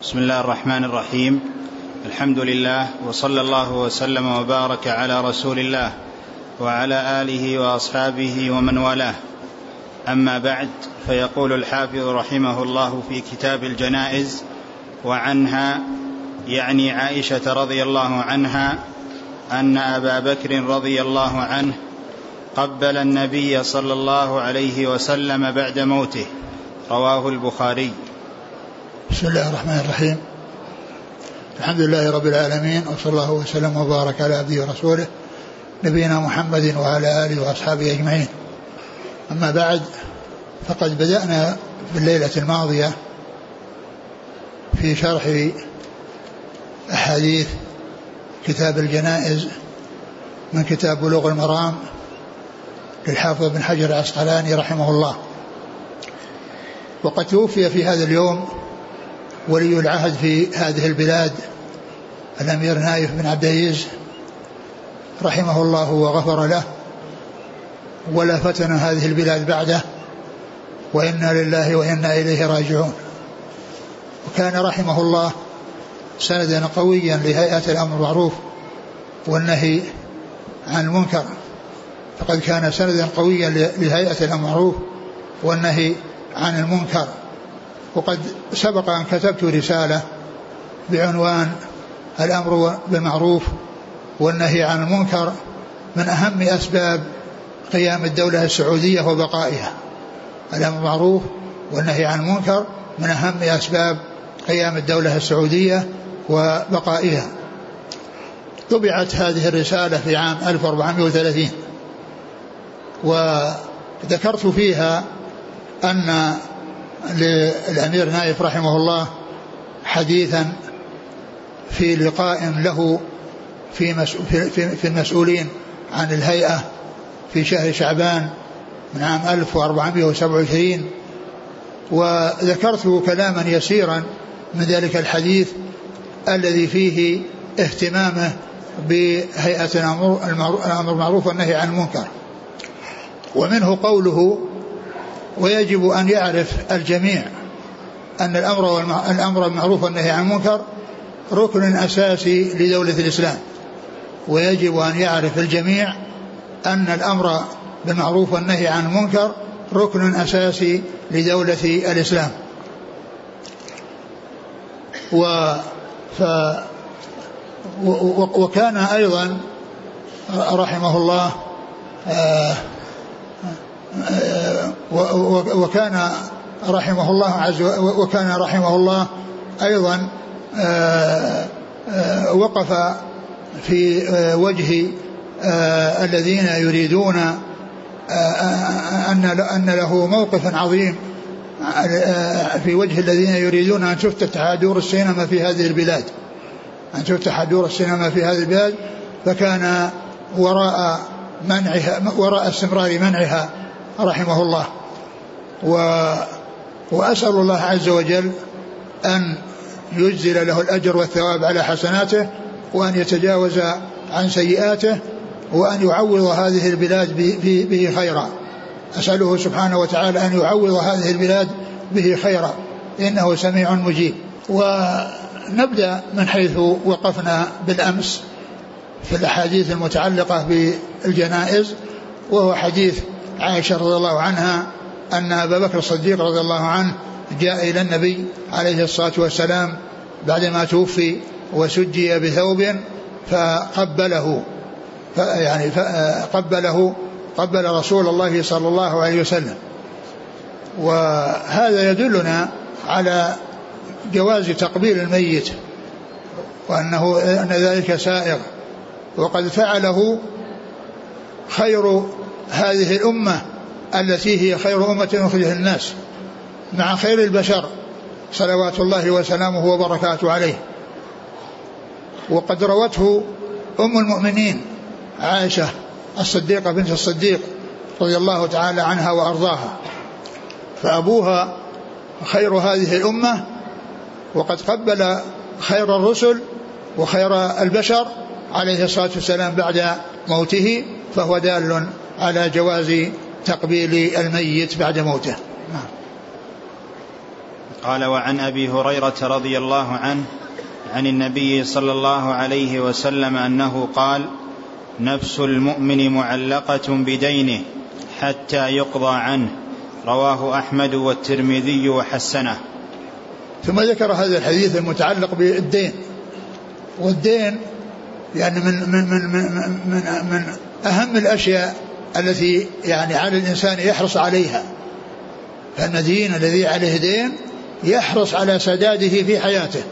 بسم الله الرحمن الرحيم. الحمد لله وصلى الله وسلم وبارك على رسول الله وعلى آله وأصحابه ومن والاه. أما بعد فيقول الحافظ رحمه الله في كتاب الجنائز وعنها يعني عائشة رضي الله عنها أن أبا بكر رضي الله عنه قبل النبي صلى الله عليه وسلم بعد موته. رواه البخاري. بسم الله الرحمن الرحيم. الحمد لله رب العالمين وصلى الله وسلم وبارك على عبده ورسوله نبينا محمد وعلى آله وأصحابه أجمعين. أما بعد فقد بدأنا في الليلة الماضية في شرح أحاديث كتاب الجنائز من كتاب بلوغ المرام للحافظ بن حجر العسقلاني رحمه الله. وقد توفي في هذا اليوم ولي العهد في هذه البلاد الأمير نايف بن عبد العزيز رحمه الله وغفر له ولا فتن هذه البلاد بعده وإنا لله وإنا إليه راجعون. وكان رحمه الله سندا قويا لهيئة الأمر بالمعروف والنهي عن المنكر. فقد كان سندا قويا لهيئة الأمر بالمعروف والنهي عن المنكر. وقد سبق أن كتبت رسالة بعنوان الأمر بالمعروف والنهي عن المنكر من أهم أسباب قيام الدولة السعودية وبقائها. الأمر بالمعروف والنهي عن المنكر من أهم أسباب قيام الدولة السعودية وبقائها. طبعت هذه الرسالة في عام 1430 وذكرت فيها أن للأمير نايف رحمه الله حديثا في لقاء له في, في, في المسؤولين عن الهيئة في شهر شعبان من عام 1427 وذكرت كلاما يسيرا من ذلك الحديث الذي فيه اهتمامه بهيئة الأمر المعروف والنهي عن المنكر. ومنه قوله ويجب أن يعرف الجميع أن الأمر الأمر بالمعروف والنهي عن المنكر ركن أساسي لدولة الإسلام. ويجب أن يعرف الجميع أن الأمر بالمعروف والنهي عن المنكر ركن أساسي لدولة الإسلام. و ف وكان أيضا رحمه الله آه وكان رحمه الله عز وكان رحمه الله أيضا وقف في وجه الذين يريدون أن أن له موقف عظيم في وجه الذين يريدون. أن تفتح دور السينما في هذه البلاد أن تفتح دور السينما في هذه البلاد فكان وراء منعها وراء استمرار منعها. رحمه الله. و وأسأل الله عز وجل أن يجزل له الأجر والثواب على حسناته وأن يتجاوز عن سيئاته وأن يعوض هذه البلاد به خيرا. أسأله سبحانه وتعالى أن يعوض هذه البلاد به خيرا. إنه سميع مجيب. ونبدأ من حيث وقفنا بالأمس في الأحاديث المتعلقة بالجنائز وهو حديث عائشة رضي الله عنها أن أبا بكر الصديق رضي الله عنه جاء إلى النبي عليه الصلاة والسلام بعدما توفي وسجي بثوب فقبله يعني قبله قبل رسول الله صلى الله عليه وسلم. وهذا يدلنا على جواز تقبيل الميت وأنه أن ذلك سائغ. وقد فعله خير هذه الأمة التي هي خير أمة أخرجت الناس مع خير البشر صلوات الله وسلامه وبركاته عليه. وقد روته أم المؤمنين عائشة الصديقة بنت الصديق رضي الله تعالى عنها وأرضاها. فأبوها خير هذه الأمة وقد قبل خير الرسل وخير البشر عليه الصلاة والسلام بعد موته فهو دال على جواز تقبيل الميت بعد موته. نعم. قال وعن أبي هريرة رضي الله عنه عن النبي صلى الله عليه وسلم أنه قال نفس المؤمن معلقة بدينه حتى يقضى عنه رواه أحمد والترمذي وحسنه. ثم ذكر هذا الحديث المتعلق بالدين. والدين يعني من من من من, من, من أهم الأشياء التي يعني على الإنسان يحرص عليها. فان الدين الذي عليه دين يحرص على سداده في حياته.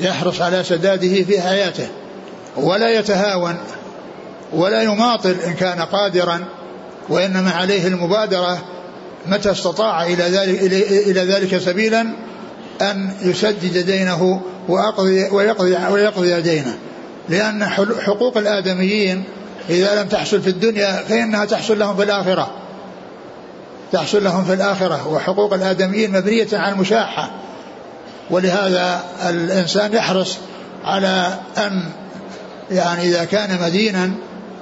يحرص على سداده في حياته. ولا يتهاون ولا يماطل إن كان قادرا وإنما عليه المبادرة متى استطاع إلى ذلك إلى ذلك سبيلا أن يسدد دينه ويقضي ويقضي ويقضي دينه. لأن حقوق الآدميين إذا لم تحصل في الدنيا فإنها تحصل لهم في الآخرة. تحصل لهم في الآخرة وحقوق الآدميين مبنية على المشاحة. ولهذا الإنسان يحرص على أن يعني إذا كان مدينا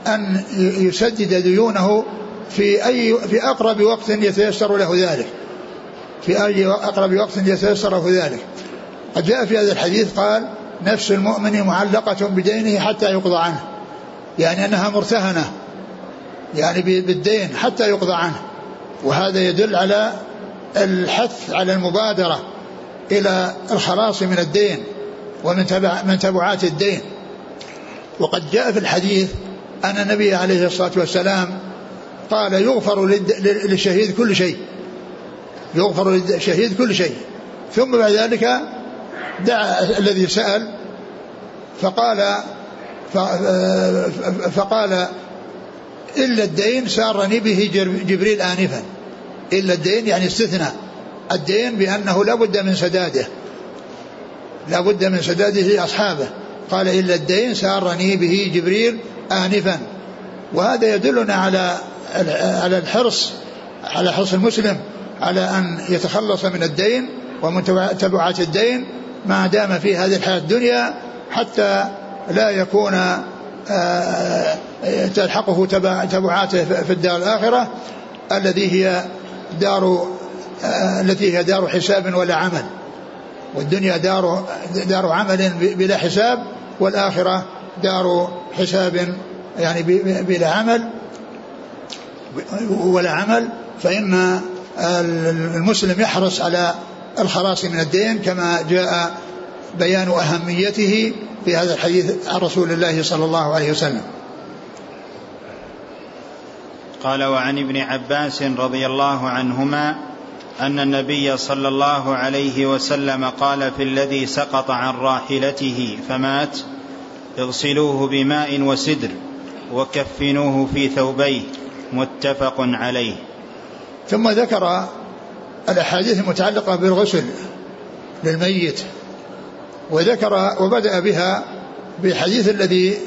أن يسدد ديونه في أي في أقرب وقت يتيسر له ذلك. في أي أقرب وقت يتيسر له ذلك. قد جاء في هذا الحديث قال نفس المؤمن معلقة بدينه حتى يقضى عنه. يعني أنها مرتهنة يعني بالدين حتى يقضى عنه. وهذا يدل على الحث على المبادرة إلى الخلاص من الدين ومن تبع من تبعات الدين. وقد جاء في الحديث أن النبي عليه الصلاة والسلام قال يغفر للشهيد كل شيء. يغفر للشهيد كل شيء. ثم بعد ذلك دعا الذي سأل فقال فقال إلا الدين سارني به جبريل آنفا. إلا الدين يعني استثنى الدين بأنه لا بد من سداده. لا بد من سداده لأصحابه قال إلا الدين سارني به جبريل آنفا. وهذا يدلنا على على الحرص على حرص المسلم على أن يتخلص من الدين ومن تبعات الدين ما دام في هذه الحياة الدنيا حتى لا يكون آه، تلحقه تبعاته في الدار الآخرة الذي هي دار آه، التي هي دار حساب ولا عمل. والدنيا دار دار عمل بلا حساب والآخرة دار حساب يعني بلا عمل ولا عمل. فإن المسلم يحرص على الخلاص من الدين كما جاء بيان أهميته في هذا الحديث عن رسول الله صلى الله عليه وسلم. قال وعن ابن عباس رضي الله عنهما أن النبي صلى الله عليه وسلم قال في الذي سقط عن راحلته فمات اغسلوه بماء وسدر وكفنوه في ثوبيه متفق عليه. ثم ذكر الأحاديث المتعلقة بالغسل للميت وذكر وبدأ بها بالحديث الذي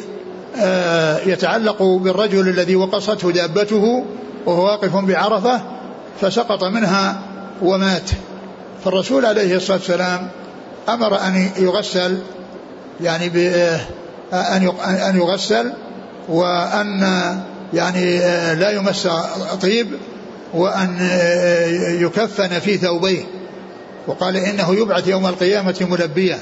آه، يتعلق بالرجل الذي وقصته دابته وهو واقف بعرفة فسقط منها ومات. فالرسول عليه الصلاة والسلام أمر أن يغسل يعني آه، أن يغسل وأن يعني آه، لا يمس طيب وأن يكفن في ثوبيه. وقال إنه يبعث يوم القيامة ملبيا.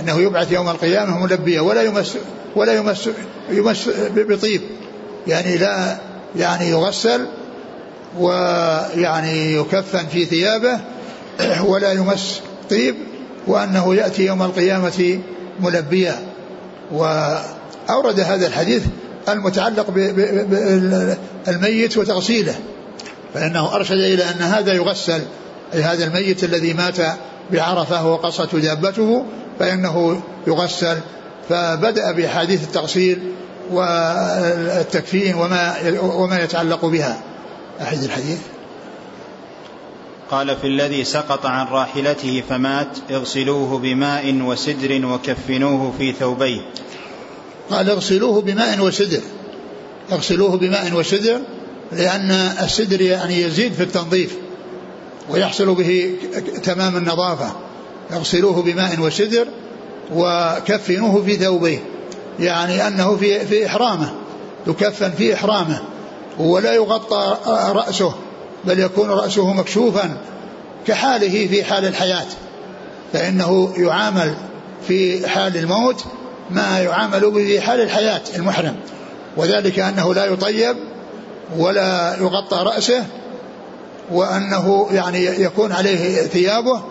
إنه يبعث يوم القيامة ملبيا ولا يمس ولا يمس يمس بطيب. يعني لا يعني يغسل ويعني يكفن في ثيابه ولا يمس طيب وأنه يأتي يوم القيامة ملبيا وأورد هذا الحديث المتعلق بالميت وتغسيله. فإنه أرشد إلى أن هذا يغسل أي هذا الميت الذي مات بعرفة وقصت دابته فإنه يغسل فبدأ بأحاديث التغسيل والتكفين وما وما يتعلق بها. أحد الحديث؟ قال في الذي سقط عن راحلته فمات اغسلوه بماء وسدر وكفنوه في ثوبيه. قال اغسلوه بماء وسدر. اغسلوه بماء وسدر لأن السدر يعني يزيد في التنظيف ويحصل به تمام النظافة. يغسلوه بماء وسدر وكفنوه في ثوبيه يعني أنه في, في إحرامه يكفن في إحرامه ولا يغطى رأسه بل يكون رأسه مكشوفا كحاله في حال الحياة فإنه يعامل في حال الموت ما يعامل به في حال الحياة المحرم وذلك أنه لا يطيب ولا يغطى رأسه وأنه يعني يكون عليه ثيابه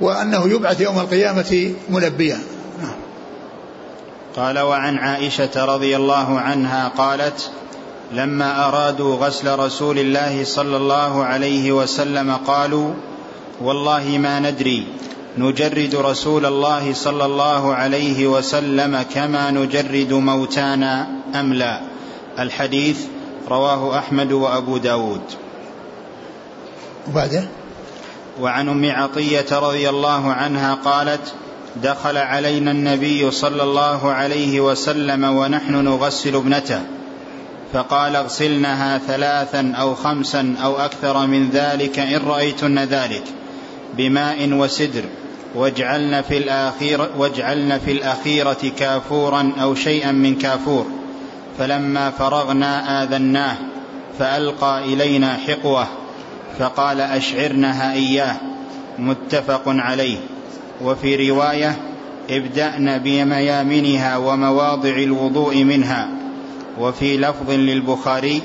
وأنه يبعث يوم القيامة ملبيا. نعم. قال وعن عائشة رضي الله عنها قالت لما أرادوا غسل رسول الله صلى الله عليه وسلم قالوا والله ما ندري نجرد رسول الله صلى الله عليه وسلم كما نجرد موتانا أم لا؟ الحديث رواه أحمد وأبو داود. وبعده؟ وعن أم عطية رضي الله عنها قالت دخل علينا النبي صلى الله عليه وسلم ونحن نغسل ابنته فقال اغسلنها ثلاثا أو خمسا أو أكثر من ذلك إن رأيتن ذلك بماء وسدر واجعلن في الآخيرة, واجعلن في الأخيرة كافورا أو شيئا من كافور فلما فرغنا آذناه فألقى إلينا حقوة فقال أشعرنها إياه متفق عليه. وفي رواية ابدأن بميامنها ومواضع الوضوء منها. وفي لفظ للبخاري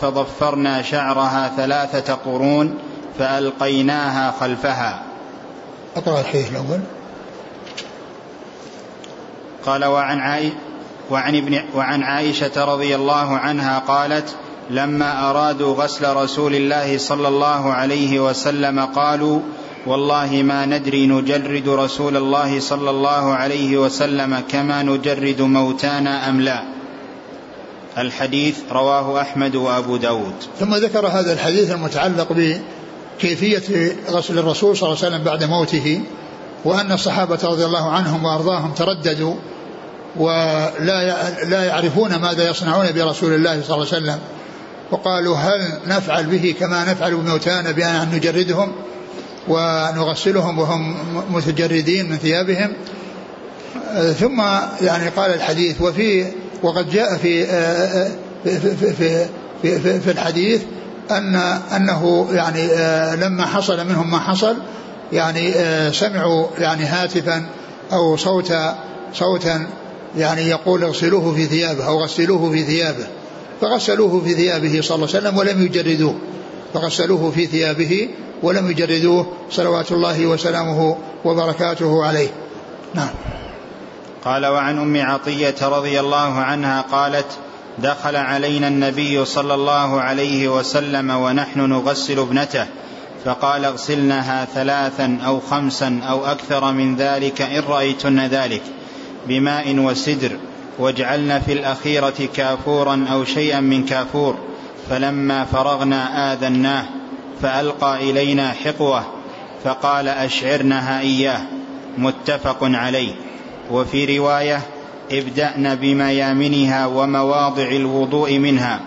فضفرنا شعرها ثلاثة قرون فألقيناها خلفها. اقرأ الحديث الأول. قال وعن عائشة وعن, ابن وعن عائشة رضي الله عنها قالت لما أرادوا غسل رسول الله صلى الله عليه وسلم قالوا والله ما ندري نجرد رسول الله صلى الله عليه وسلم كما نجرد موتانا أم لا. الحديث رواه أحمد وأبو داود. ثم ذكر هذا الحديث المتعلق بكيفية غسل الرسول صلى الله عليه وسلم بعد موته وأن الصحابة رضي الله عنهم وأرضاهم ترددوا ولا لا يعرفون ماذا يصنعون برسول الله صلى الله عليه وسلم. وقالوا هل نفعل به كما نفعل بموتانا بأن نجردهم ونغسلهم وهم متجردين من ثيابهم؟ ثم يعني قال الحديث وفي وقد جاء في في في في, في الحديث أن أنه يعني لما حصل منهم ما حصل يعني سمعوا يعني هاتفا أو صوتا صوتا يعني يقول اغسلوه في ثيابه أو غسلوه في ثيابه. فغسلوه في ثيابه صلى الله عليه وسلم ولم يجردوه. فغسلوه في ثيابه ولم يجردوه. صلوات الله وسلامه وبركاته عليه. نعم. قال وعن أم عطية رضي الله عنها قالت دخل علينا النبي صلى الله عليه وسلم ونحن نغسل ابنته. فقال اغسلنها ثلاثا أو خمسا أو أكثر من ذلك إن رأيتن ذلك. بماء وسدر. واجعلن في الأخيرة كافورا أو شيئا من كافور فلما فرغنا آذناه فألقى إلينا حقوة فقال أشعرنها إياه متفق عليه. وفي رواية ابدأن بميامنها ومواضع الوضوء منها.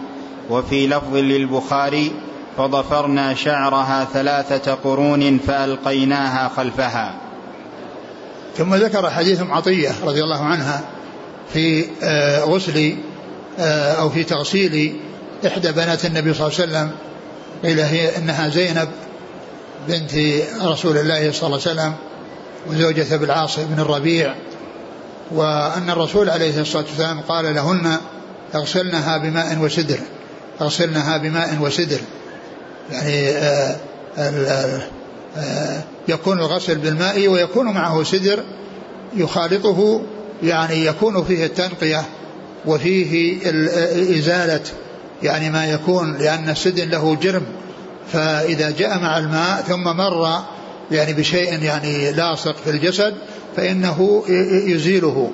وفي لفظ للبخاري فضفرنا شعرها ثلاثة قرون فألقيناها خلفها. ثم ذكر حديث عطية رضي الله عنها في آه، غسل آه، أو في تغسيل إحدى بنات النبي صلى الله عليه وسلم قيل هي إنها زينب بنت رسول الله صلى الله عليه وسلم وزوجة بالعاص بن الربيع وأن الرسول عليه الصلاة والسلام قال لهن اغسلنها بماء وسدر اغسلنها بماء وسدر. يعني آه، يكون الغسل بالماء ويكون معه سدر يخالطه يعني يكون فيه التنقية وفيه إزالة يعني ما يكون لأن السدن له جرم. فإذا جاء مع الماء ثم مر يعني بشيء يعني لاصق في الجسد فإنه يزيله.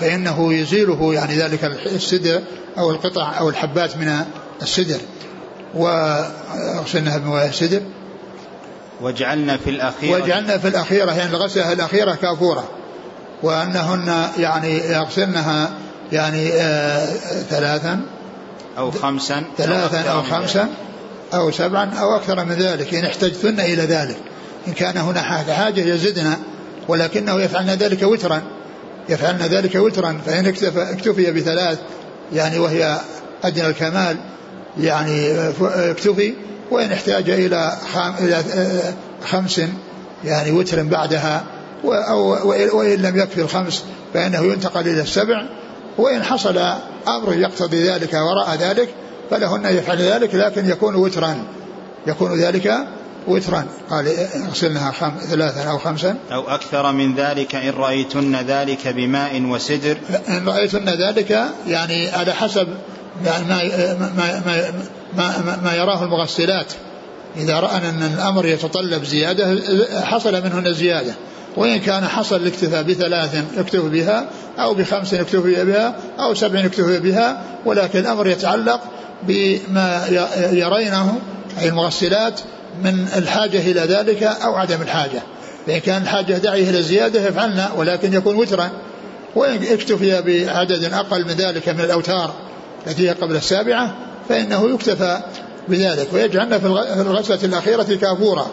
فإنه يزيله يعني ذلك السدر أو القطع أو الحبات من السدر. وغسلناها بمويه السدر. وجعلنا في الأخيرة وجعلنا في الأخيرة يعني الغسلة الأخيرة كافورة. وأنهن يعني يغسلنها يعني آه ثلاثا أو خمسا ثلاثا أو خمسا أو سبعا أو أكثر من ذلك إن احتجتن إلى ذلك. إن كان هنا حاجة يزدنا ولكنه يفعلن ذلك وترا. يفعلن ذلك وترا فإن اكتفي بثلاث يعني وهي أدنى الكمال يعني اكتفي. وإن احتاج إلى إلى خمس يعني وتر بعدها وإن لم يكفي الخمس فإنه ينتقل إلى السبع وإن حصل أمر يقتضي ذلك وراء ذلك فلهن يفعل ذلك لكن يكون وترا يكون ذلك وترا قال اغسلنها خم... ثلاثا أو خمسا. أو أكثر من ذلك إن رأيتن ذلك بماء وسدر. إن رأيتن ذلك يعني على حسب يعني ما, ما, ما, ما, ما يراه المغسلات. إذا رأى أن الأمر يتطلب زيادة حصل منهن الزيادة وإن كان حصل الاكتفاء بثلاث يكتفي بها أو بخمس يكتفي بها أو سبع يكتفي بها ولكن الأمر يتعلق بما يرينه أي المغسلات من الحاجة إلى ذلك أو عدم الحاجة. فإن كان الحاجة داعية إلى الزيادة يفعلنا ولكن يكون وترا. وإن اكتفي بعدد أقل من ذلك من الأوتار التي هي قبل السابعة فإنه يكتفى بذلك. ويجعلنا في الغسلة الأخيرة كافورا.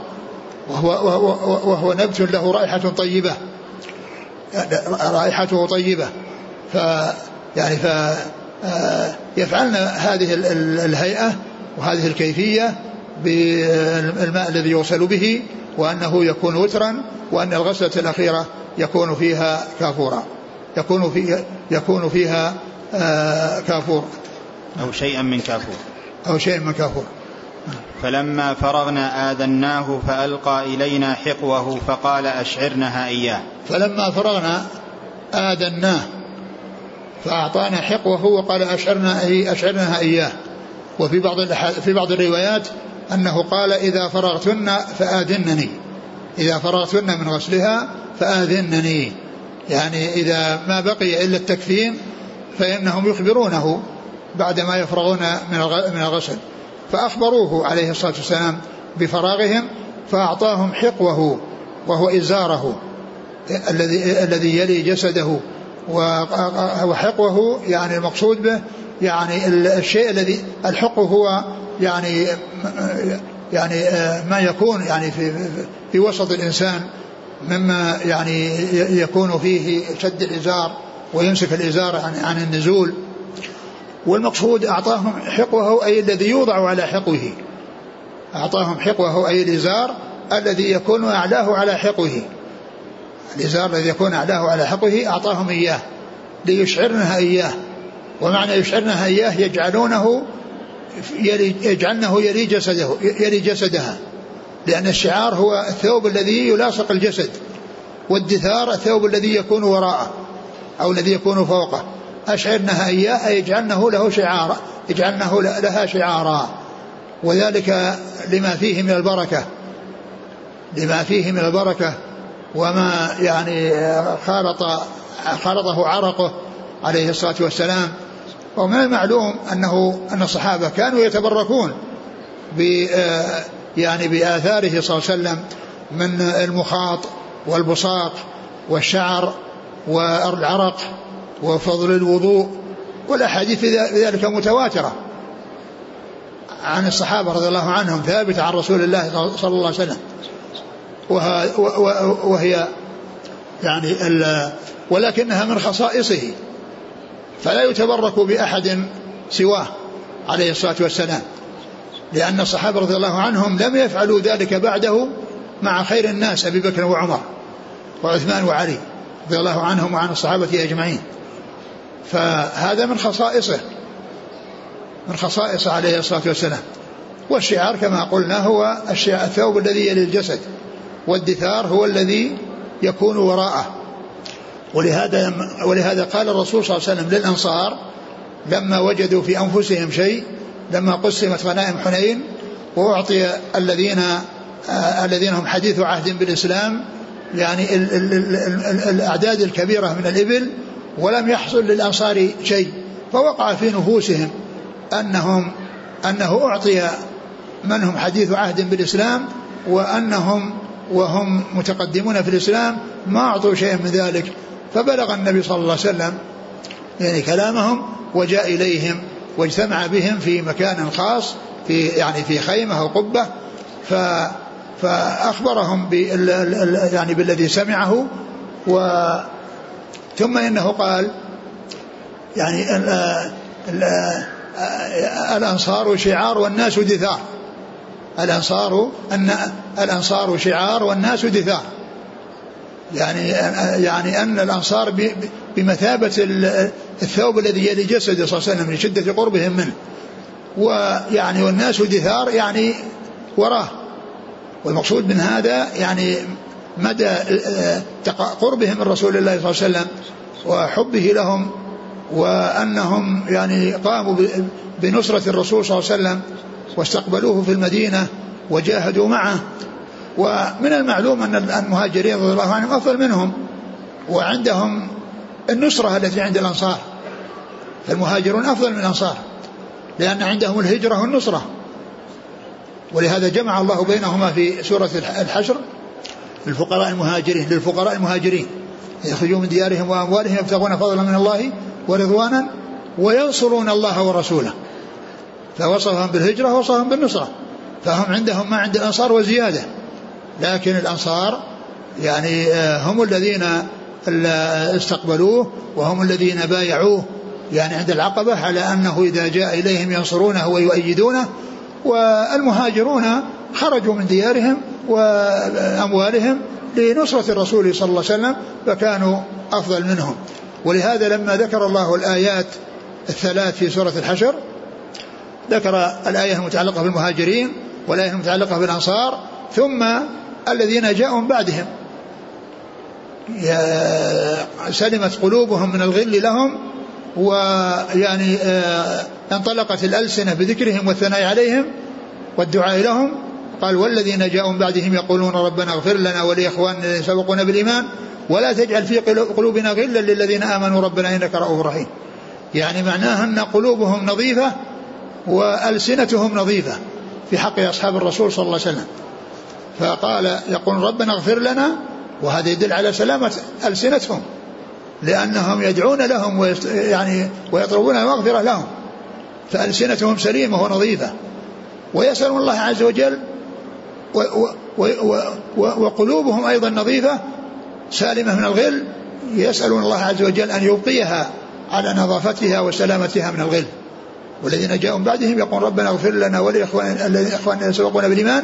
وهو, وهو, وهو نبت له رائحة طيبة. رائحته طيبة. ف يعني ف يفعلن هذه الهيئة وهذه الكيفية بالماء الذي يغسل به وأنه يكون وترا وأن الغسلة الأخيرة يكون فيها كافورا. يكون في يكون فيها كافور أو شيئا من كافور. أو شيئا من كافور فلما فرغنا آذناه فألقى إلينا حقوه فقال أشعرنها إياه. فلما فرغنا آذناه فأعطانا حقوه وقال أشعرنا أشعرنها إياه. وفي بعض في بعض الروايات أنه قال إذا فرغتن فآذنني. إذا فرغتن من غسلها فآذنني. يعني إذا ما بقي إلا التكفين فإنهم يخبرونه بعدما يفرغون من الغسل. فأخبروه عليه الصلاة والسلام بفراغهم فأعطاهم حقوه وهو إزاره الذي الذي يلي جسده وحقوه يعني المقصود به يعني الشيء الذي الحق هو يعني يعني ما يكون يعني في في وسط الإنسان مما يعني يكون فيه شد الإزار ويمسك الإزار عن عن النزول. والمقصود أعطاهم حقوه أي الذي يوضع على حقوه. أعطاهم حقوه أي الإزار الذي يكون اعلاه على حقوه. الإزار الذي يكون اعلاه على حقه أعطاهم إياه ليشعرنها إياه. ومعنى يشعرنها إياه يجعلونه يجعلنه يلي جسده يلي جسدها. لأن الشعار هو الثوب الذي يلاصق الجسد والدثار الثوب الذي يكون وراءه أو الذي يكون فوقه. أشعرنها إياه أي يجعلنه له شعارا يجعلنه لها شعارا وذلك لما فيه من البركة لما فيه من البركة وما يعني خالط خالطه عرقه عليه الصلاة والسلام. ومن المعلوم أنه أن الصحابة كانوا يتبركون ب يعني بآثاره صلى الله عليه وسلم من المخاط والبصاق والشعر والعرق. وفضل الوضوء والأحاديث في ذلك متواترة. عن الصحابة رضي الله عنهم ثابتة عن رسول الله صلى الله عليه وسلم. وهي يعني ولكنها من خصائصه. فلا يتبرك بأحد سواه عليه الصلاة والسلام. لأن الصحابة رضي الله عنهم لم يفعلوا ذلك بعده مع خير الناس أبي بكر وعمر وعثمان وعلي رضي الله عنهم وعن الصحابة أجمعين. فهذا من خصائصه من خصائصه عليه الصلاة والسلام. والشعار كما قلنا هو الثوب الذي يلي الجسد والدثار هو الذي يكون وراءه. ولهذا ولهذا قال الرسول صلى الله عليه وسلم للأنصار لما وجدوا في أنفسهم شيء لما قسمت غنائم حنين وأعطي الذين آه الذين هم حديث عهد بالإسلام يعني ال ال ال ال الأعداد الكبيرة من الإبل ولم يحصل للأنصار شيء فوقع في نفوسهم أنهم أنه أعطي من هم حديث عهد بالإسلام وأنهم وهم متقدمون في الإسلام ما أعطوا شيئا من ذلك. فبلغ النبي صلى الله عليه وسلم يعني كلامهم وجاء إليهم واجتمع بهم في مكان خاص في يعني في خيمة أو قبة ف فأخبرهم بال يعني بالذي سمعه و ثم إنه قال يعني ال ال الأنصار شعار والناس دثار. الأنصار أن الأنصار شعار والناس دثار. يعني يعني أن الأنصار بمثابة الثوب الذي يلي جسده صلى الله عليه وسلم لشدة قربهم منه. ويعني والناس دثار يعني وراه. والمقصود من هذا يعني مدى قربهم من رسول الله صلى الله عليه وسلم وحبه لهم وأنهم يعني قاموا بنصرة الرسول صلى الله عليه وسلم واستقبلوه في المدينة وجاهدوا معه. ومن المعلوم أن المهاجرين رضي الله عنهم أفضل منهم وعندهم النصرة التي عند الأنصار. فالمهاجرون أفضل من الأنصار لأن عندهم الهجرة والنصرة. ولهذا جمع الله بينهما في سورة الحشر للفقراء المهاجرين للفقراء المهاجرين. يخرجون من ديارهم وأموالهم يبتغون فضلا من الله ورضوانا وينصرون الله ورسوله. فوصفهم بالهجرة ووصفهم بالنصرة. فهم عندهم ما عند الأنصار وزيادة. لكن الأنصار يعني آه، هم الذين استقبلوه وهم الذين بايعوه. يعني عند العقبة على أنه إذا جاء إليهم ينصرونه ويؤيدونه والمهاجرون خرجوا من ديارهم وأموالهم لنصرة الرسول صلى الله عليه وسلم فكانوا أفضل منهم. ولهذا لما ذكر الله الآيات الثلاث في سورة الحشر ذكر الآية المتعلقة بالمهاجرين والآية المتعلقة بالأنصار ثم الذين جاءوا بعدهم. سلمت قلوبهم من الغل لهم ويعني آه، انطلقت الألسنة بذكرهم والثناء عليهم والدعاء لهم قال والذين جاءوا بعدهم يقولون ربنا اغفر لنا ولإخواننا الذين سبقونا بالإيمان ولا تجعل في قلوبنا غلا للذين آمنوا ربنا إنك رؤوف رحيم. يعني معناها أن قلوبهم نظيفة وألسنتهم نظيفة في حق أصحاب الرسول صلى الله عليه وسلم. فقال يقول ربنا اغفر لنا وهذا يدل على سلامة ألسنتهم لأنهم يدعون لهم يعني ويطلبون المغفرة لهم. فألسنتهم سليمة ونظيفة. ويسألون الله عز وجل وقلوبهم أيضا نظيفة سالمة من الغل يسألون الله عز وجل أن يبقيها على نظافتها وسلامتها من الغل. والذين جاءوا بعدهم يقول ربنا اغفر لنا ولإخواننا الذين سبقونا بالإيمان.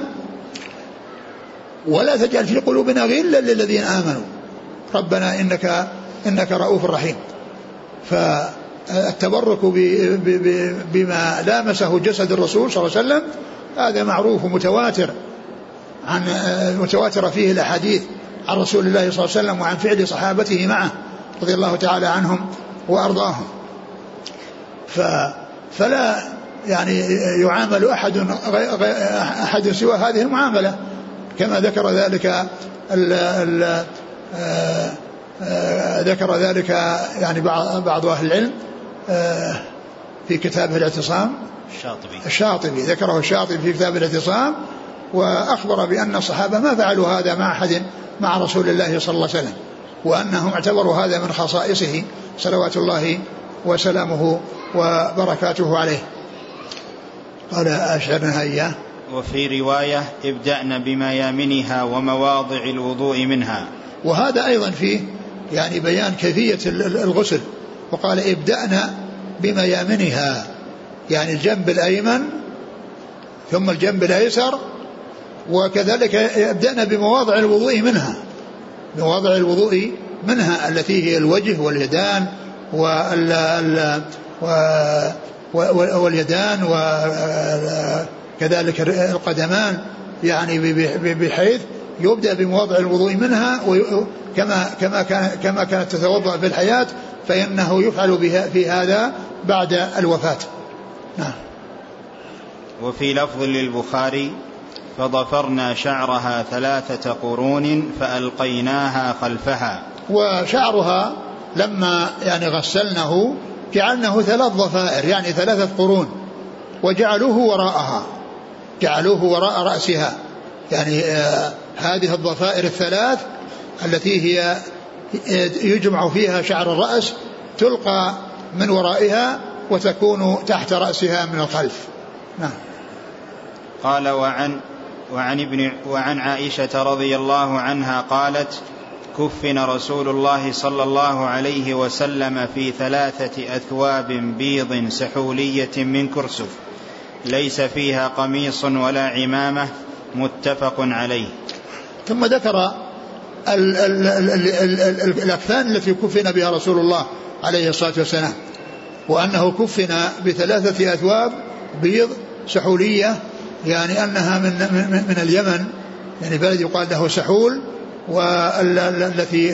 ولا تجعل في قلوبنا غلا للذين آمنوا. ربنا إنك إنك رؤوف رحيم. فالتبرك بما لامسه جسد الرسول صلى الله عليه وسلم هذا معروف ومتواتر. عن متواتر فيه الأحاديث عن رسول الله صلى الله عليه وسلم وعن فعل صحابته معه رضي الله تعالى عنهم وأرضاهم. ف فلا يعني يعامل أحد أحد سوى هذه المعاملة. كما ذكر ذلك ال ال آه، ذكر ذلك يعني بعض أهل العلم آه، في كتابه الاعتصام. الشاطبي. الشاطبي ذكره الشاطبي في كتاب الاعتصام. وأخبر بأن الصحابة ما فعلوا هذا مع أحد مع رسول الله صلى الله عليه وسلم وأنهم اعتبروا هذا من خصائصه صلوات الله وسلامه وبركاته عليه. قال أشعرنا إياه. وفي رواية ابدأن بميامنها ومواضع الوضوء منها. وهذا أيضا فيه يعني بيان كيفية الغسل. وقال ابدأنا بميامنها يعني الجنب الأيمن ثم الجنب الأيسر وكذلك أبدأنا بمواضع الوضوء منها مواضع الوضوء منها التي هي الوجه واليدان وال واليدان وكذلك القدمان يعني بحيث يبدأ بمواضع الوضوء منها كما كما كان كما كانت تتوضأ في الحياة فإنه يفعل بها في هذا بعد الوفاة. نعم. وفي لفظ للبخاري فضفرنا شعرها ثلاثة قرون فألقيناها خلفها. وشعرها لما يعني غسلنه جعلناه ثلاث ضفائر يعني ثلاثة قرون وجعلوه وراءها جعلوه وراء رأسها. يعني آه هذه الضفائر الثلاث التي هي يجمع فيها شعر الرأس تلقى من ورائها وتكون تحت رأسها من الخلف. نعم. قال وعن وعن ابن وعن عائشة رضي الله عنها قالت كفن رسول الله صلى الله عليه وسلم في ثلاثة أثواب بيض سحولية من كرسف ليس فيها قميص ولا عمامة متفق عليه. ثم ذكر ال ال ال ال ال الأكفان التي كفن بها رسول الله عليه الصلاة والسلام وأنه كفن بثلاثة أثواب بيض سحولية يعني أنها من, من, من اليمن يعني بلد يقال له سحول والتي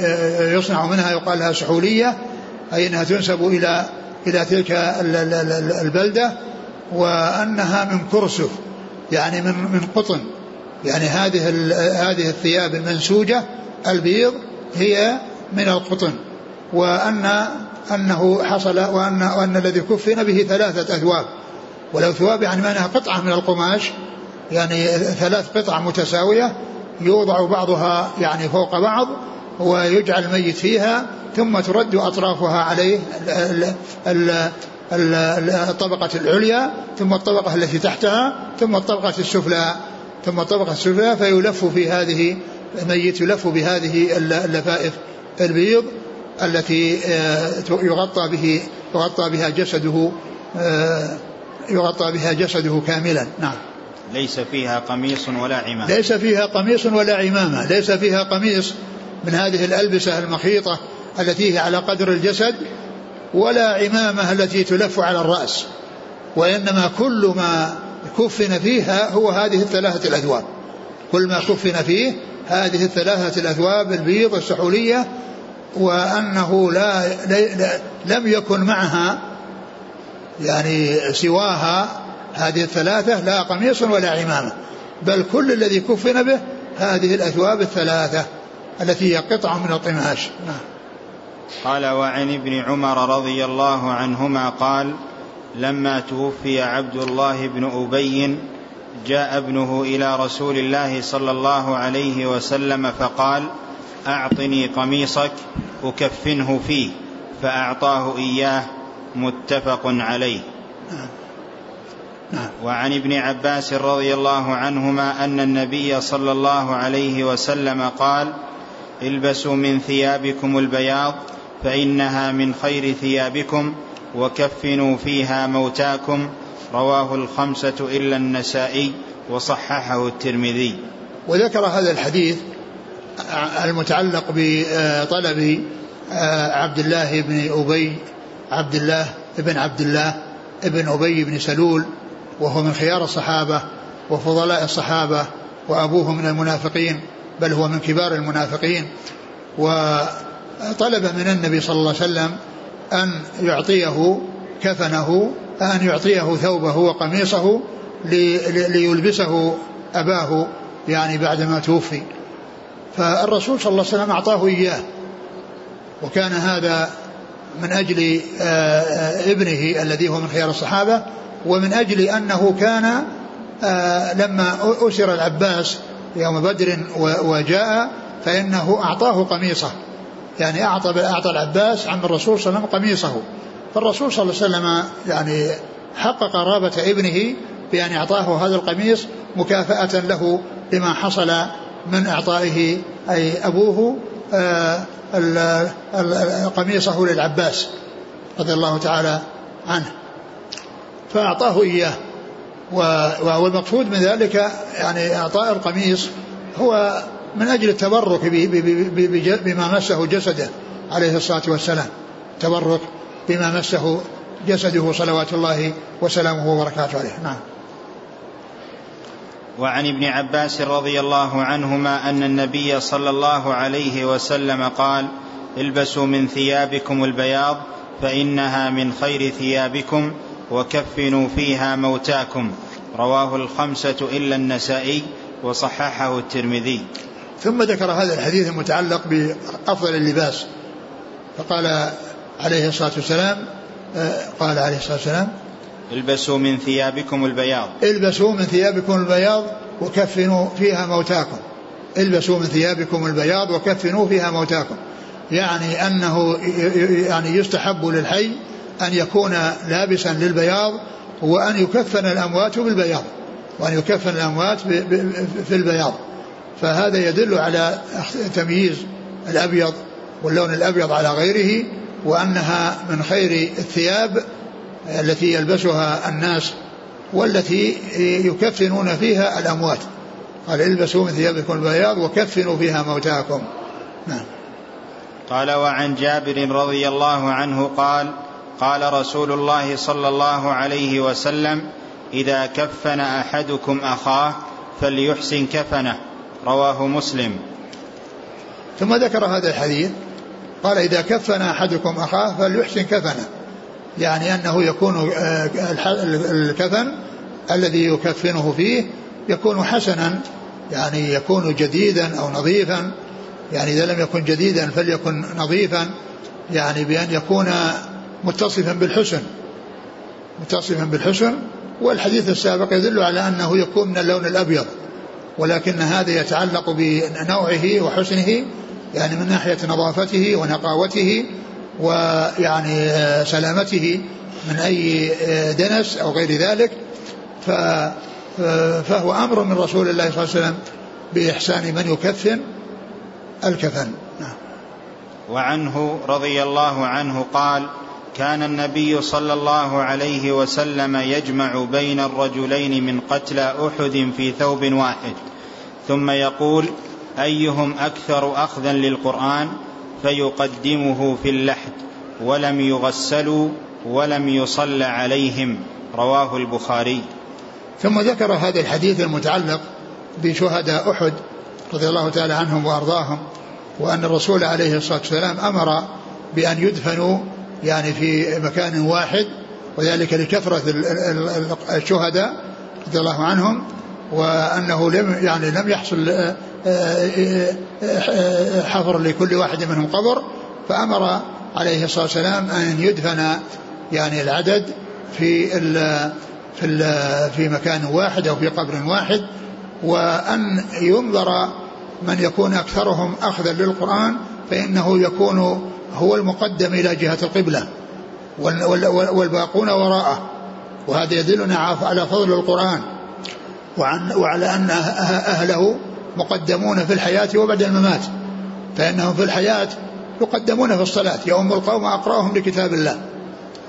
يصنع منها يقال لها سحولية أي أنها تنسب إلى إلى تلك البلدة وأنها من كرسف يعني من من قطن. يعني هذه هذه الثياب المنسوجة البيض هي من القطن. وأن أنه حصل وأن وأن الذي كفن به ثلاثة أثواب. ولو ثواب يعني معناها قطعة من القماش يعني ثلاث قطع متساوية يوضع بعضها يعني فوق بعض ويجعل الميت فيها ثم ترد أطرافها عليه الطبقة العليا ثم الطبقة التي تحتها ثم الطبقة السفلى ثم الطبقة السفلى فيلف في هذه الميت يلف بهذه اللفائف البيض التي آه، يغطى به يغطى بها جسده آه، يغطى بها جسده كاملا. نعم. ليس فيها قميص ولا عمامة. ليس فيها قميص ولا عمامة. ليس فيها قميص من هذه الألبسة المخيطة التي هي على قدر الجسد ولا عمامة التي تلف على الرأس. وإنما كل ما كفن فيها هو هذه الثلاثة الأثواب. كل ما كفن فيه هذه الثلاثة الأثواب البيض السحولية وأنه لا, لا لم يكن معها يعني سواها هذه الثلاثة لا قميص ولا عمامة بل كل الذي كفن به هذه الأثواب الثلاثة التي هي قطعة من القماش. نعم. قال وعن ابن عمر رضي الله عنهما قال لما توفي عبد الله بن أبي جاء ابنه إلى رسول الله صلى الله عليه وسلم فقال أعطني قميصك أكفنه فيه فأعطاه إياه متفق عليه نعم. وعن ابن عباس رضي الله عنهما أن النبي صلى الله عليه وسلم قال البسوا من ثيابكم البياض فإنها من خير ثيابكم وكفنوا فيها موتاكم رواه الخمسة إلا النسائي وصححه الترمذي وذكر هذا الحديث المتعلق بطلب عبد الله بن أبي عبد الله بن عبد الله بن أبي بن سلول وهو من خيار الصحابة وفضلاء الصحابة وأبوه من المنافقين بل هو من كبار المنافقين. وطلب من النبي صلى الله عليه وسلم أن يعطيه كفنه أن يعطيه ثوبه وقميصه ليلبسه أباه يعني بعدما توفي. فالرسول صلى الله عليه وسلم أعطاه إياه. وكان هذا من أجل آه، آه، ابنه الذي هو من خيار الصحابة ومن أجل أنه كان آه، لما أسر العباس يوم بدر وجاء فإنه أعطاه قميصه. يعني أعطى أعطى العباس عم الرسول صلى الله عليه وسلم قميصه. فالرسول صلى الله عليه وسلم يعني حقق قرابة ابنه بأن أعطاه هذا القميص مكافأة له لما حصل من إعطائه أي أبوه قميصه للعباس رضي الله تعالى عنه. فأعطاه إياه. والمقصود من ذلك يعني إعطاء القميص هو من أجل التبرك بما مسه جسده عليه الصلاة والسلام. تبرك بما مسه جسده صلوات الله وسلامه وبركاته عليه. نعم. وعن ابن عباس رضي الله عنهما أن النبي صلى الله عليه وسلم قال البسوا من ثيابكم البياض فإنها من خير ثيابكم وكفنوا فيها موتاكم رواه الخمسة إلا النسائي وصححه الترمذي. ثم ذكر هذا الحديث المتعلق بأفضل اللباس فقال عليه الصلاة والسلام آه، قال عليه الصلاة والسلام البسوا من ثيابكم البياض. البسوا من ثيابكم البياض وكفنوا فيها موتاكم. البسوا من ثيابكم البياض وكفنوا فيها موتاكم. يعني أنه يعني يستحب للحي أن يكون لابسا للبياض وأن يكفن الأموات بالبياض. وأن يكفن الأموات في البياض. فهذا يدل على تمييز الأبيض واللون الأبيض على غيره وأنها من خير الثياب التي يلبسها الناس والتي يكفنون فيها الأموات. قال البسوا من ثيابكم البياض وكفنوا فيها موتاكم. نعم. قال وعن جابر رضي الله عنه قال قال رسول الله صلى الله عليه وسلم إذا كفن أحدكم أخاه فليحسن كفنه. رواه مسلم. ثم ذكر هذا الحديث قال إذا كفن أحدكم أخاه فليحسن كفنه. يعني أنه يكون آه، الكفن الذي يكفنه فيه يكون حسنا يعني يكون جديدا أو نظيفا. يعني إذا لم يكن جديدا فليكن نظيفا يعني بأن يكون متصفا بالحسن. متصفا بالحسن. والحديث السابق يدل على أنه يكون من اللون الأبيض. ولكن هذا يتعلق بنوعه وحسنه يعني من ناحية نظافته ونقاوته ويعني سلامته من أي دنس أو غير ذلك. فهو أمر من رسول الله صلى الله عليه وسلم بإحسان من يكفن الكفن. نعم. وعنه رضي الله عنه قال كان النبي صلى الله عليه وسلم يجمع بين الرجلين من قتلى أحد في ثوب واحد. ثم يقول أيهم أكثر اخذا للقرآن؟ فيقدمه في اللحد ولم يغسلوا ولم يصل عليهم. رواه البخاري. ثم ذكر هذا الحديث المتعلق بشهداء أحد رضي الله تعالى عنهم وأرضاهم وأن الرسول عليه الصلاة والسلام أمر بأن يدفنوا يعني في مكان واحد وذلك لكثرة الشهداء رضي الله عنهم وأنه لم يعني لم يحصل حفر لكل واحد منهم قبر فأمر عليه الصلاة والسلام أن يدفن يعني العدد في ال في ال في مكان واحد أو في قبر واحد وأن ينظر من يكون أكثرهم أخذا للقرآن فإنه يكون هو المقدم إلى جهة القبلة والباقون وراءه. وهذا يدلنا على فضل القرآن وعن وعلى أن أهله مقدمون في الحياة وبعد الممات فإنهم في الحياة يقدمون في الصلاة يوم القوم أقرأهم لكتاب الله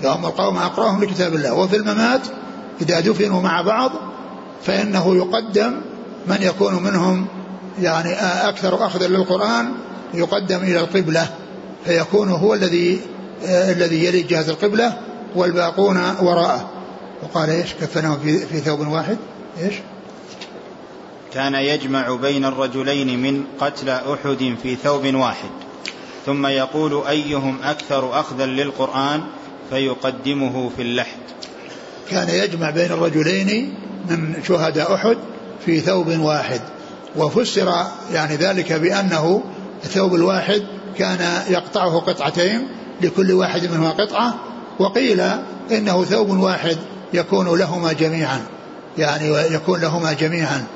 يوم القوم أقرأهم لكتاب الله وفي الممات إذا دفنوا مع بعض فإنه يقدم من يكون منهم يعني أكثر أخذا للقرآن يقدم إلى القبلة فيكون هو الذي الذي يلي جهة القبلة والباقون وراءه. وقال إيش؟ كفنهم في, في ثوب واحد. إيش؟ كان يجمع بين الرجلين من قتل أحد في ثوب واحد. ثم يقول أيهم أكثر أخذا للقرآن؟ فيقدمه في اللحد. كان يجمع بين الرجلين من شهداء أحد في ثوب واحد. وفسر يعني ذلك بأنه الثوب الواحد كان يقطعه قطعتين لكل واحد منهما قطعة. وقيل إنه ثوب واحد يكون لهما جميعا يعني يكون لهما جميعا.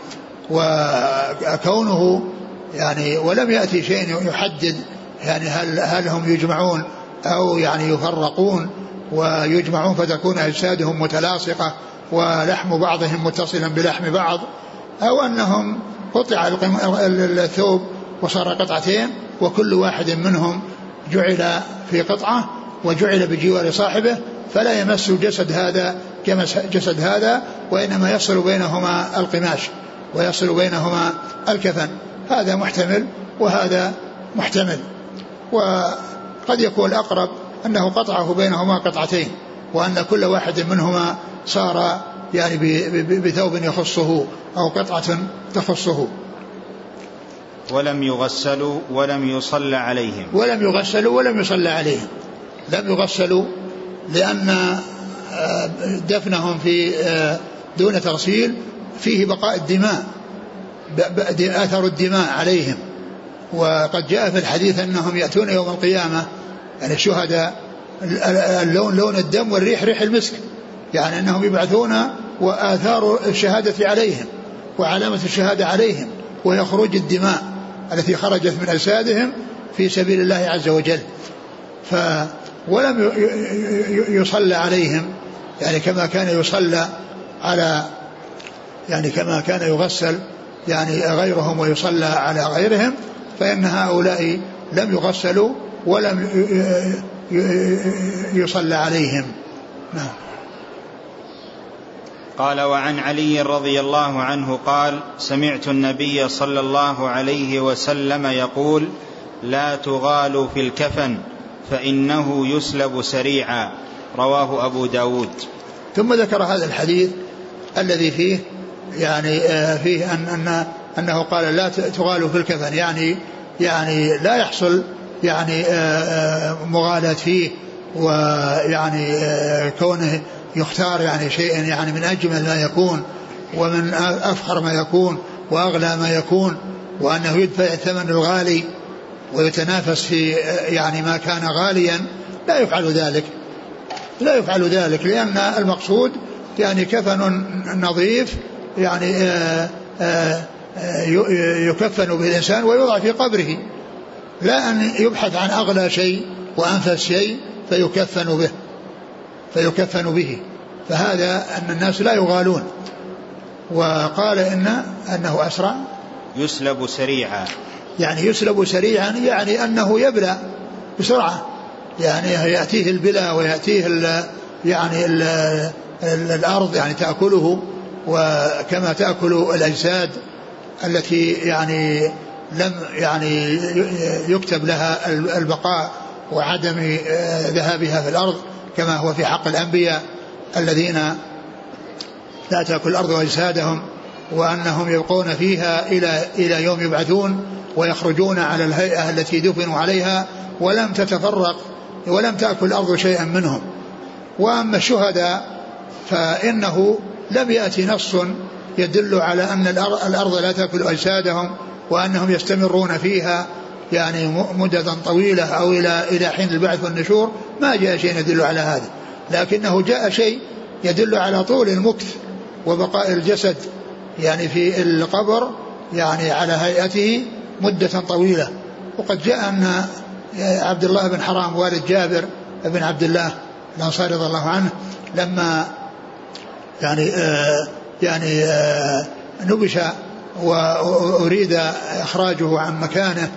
وكونه يعني ولم يأتي شيء يحدد يعني هل, هل هم يجمعون أو يعني يفرقون ويجمعون فتكون أجسادهم متلاصقة ولحم بعضهم متصلا بلحم بعض أو أنهم قطع الثوب وصار قطعتين وكل واحد منهم جعل في قطعة وجعل بجوار صاحبه فلا يمس جسد هذا جسد هذا وإنما يصل بينهما القماش. ويصل بينهما الكفن. هذا محتمل وهذا محتمل. وقد يكون الأقرب أنه قطعه بينهما قطعتين وأن كل واحد منهما صار يعني بثوب يخصه أو قطعة تخصه. ولم يغسلوا ولم يصلى عليهم. ولم يغسلوا ولم يصلى عليهم. لم يغسلوا لأن آه، دفنهم في آه، دون تغسيل فيه بقاء الدماء أثر الدماء عليهم. وقد جاء في الحديث أنهم يأتون يوم القيامة يعني الشهداء اللون لون الدم والريح ريح المسك. يعني أنهم يبعثون وآثار الشهادة عليهم وعلامة الشهادة عليهم وهي خروج الدماء التي خرجت من أجسادهم في سبيل الله عز وجل. ف ولم يصلى عليهم يعني كما كان يصلى على يعني كما كان يغسل يعني غيرهم ويصلى على غيرهم فإن هؤلاء لم يغسلوا ولم يصلى عليهم. نعم. قال وعن علي رضي الله عنه قال سمعت النبي صلى الله عليه وسلم يقول لا تغالوا في الكفن فإنه يسلب سريعا. رواه أبو داود. ثم ذكر هذا الحديث الذي فيه يعني آه، فيه أن, أن أنه قال لا تغالوا في الكفن. يعني يعني لا يحصل يعني آه، آه، مغالاة فيه ويعني كونه يختار يعني شيء يعني من أجمل ما يكون ومن أفخر ما يكون وأغلى ما يكون وأنه يدفع الثمن الغالي ويتنافس في يعني ما كان غاليا. لا يفعل ذلك. لا يفعل ذلك لأن المقصود يعني كفن نظيف يعني آه، آآ آه، يكفن به الإنسان ويوضع في قبره. لا أن يبحث عن أغلى شيء وأنفس شيء فيكفن به فيكفن به. فهذا أن الناس لا يغالون. وقال إن أنه أسرع. يسلب سريعا. يعني يسلب سريعا يعني أنه يبلى بسرعة. يعني يأتيه البلا ويأتيه ال يعني ال الأرض يعني تأكله. وكما تأكل الأجساد التي يعني لم يعني يكتب لها البقاء وعدم ذهابها في الأرض كما هو في حق الأنبياء الذين لا تأكل الأرض أجسادهم وأنهم يبقون فيها إلى إلى يوم يبعثون ويخرجون على الهيئة التي دفنوا عليها ولم تتفرق ولم تأكل الأرض شيئا منهم. وأما الشهداء فإنه لم يأتي نص يدل على أن الأرض لا تأكل أجسادهم وأنهم يستمرون فيها يعني مدة طويلة أو إلى إلى حين البعث والنشور ما جاء شيء يدل على هذا. لكنه جاء شيء يدل على طول المكث وبقاء الجسد يعني في القبر يعني على هيئته مدة طويلة. وقد جاء أن عبد الله بن حرام والد جابر بن عبد الله الأنصاري رضي الله عنه لما يعني آه يعني آه نبش وأريد إخراجه عن مكانه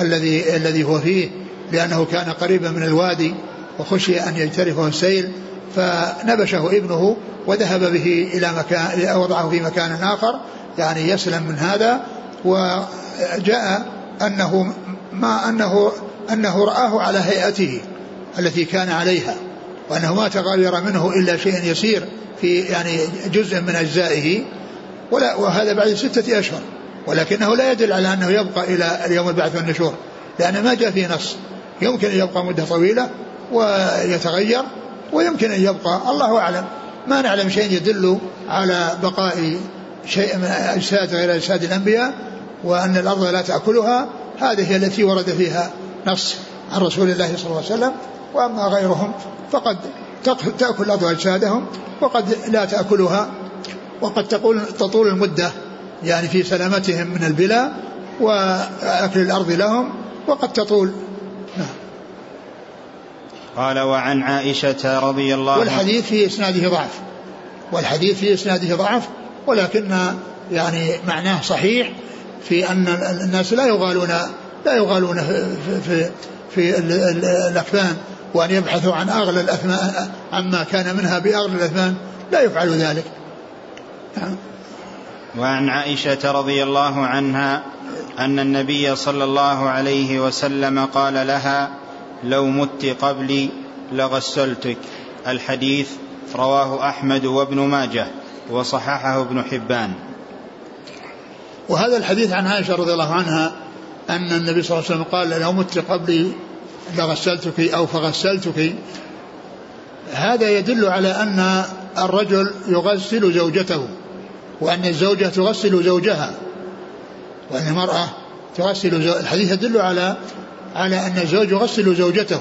الذي الذي هو فيه لأنه كان قريبا من الوادي وخشي أن يجترفه السيل فنبشه ابنه وذهب به إلى مكان وضعه في مكان آخر يعني يسلم من هذا وجاء أنه ما أنه أنه رآه على هيئته التي كان عليها وأنه ما تغير منه إلا شيء يسير. في يعني جزء من أجزائه ولا وهذا بعد ستة أشهر. ولكنه لا يدل على أنه يبقى إلى اليوم البعث والنشور لأن ما جاء فيه نص. يمكن أن يبقى مدة طويلة ويتغير ويمكن أن يبقى الله أعلم. ما نعلم شيء يدل على بقاء شيء من أجساد غير أجساد الأنبياء وأن الأرض لا تأكلها. هذه التي ورد فيها نص عن رسول الله صلى الله عليه وسلم وأما غيرهم فقد تأكل الأرض أجسادهم وقد لا تأكلها وقد تقول تطول المدة يعني في سلامتهم من البلاء وأكل الأرض لهم وقد تطول. نعم. قال وعن عائشة رضي الله عنها. والحديث في إسناده ضعف. والحديث في إسناده ضعف ولكن يعني معناه صحيح في أن الناس لا يغالون لا يغالون في, في, في الأكفان. وأن يبحثوا عن أغلى الأثمان عما كان منها بأغلى الأثمان لا يفعل ذلك. نعم. وعن عائشة رضي الله عنها أن النبي صلى الله عليه وسلم قال لها لو مت قبلي لغسلتك. الحديث رواه أحمد وابن ماجه وصححه ابن حبان. وهذا الحديث عن عائشة رضي الله عنها أن النبي صلى الله عليه وسلم قال لو مت قبلي لغسلتك أو فغسلتك. هذا يدل على أن الرجل يغسل زوجته وأن الزوجة تغسل زوجها وأن المرأة تغسل زو... الحديث يدل على على أن الزوج يغسل زوجته.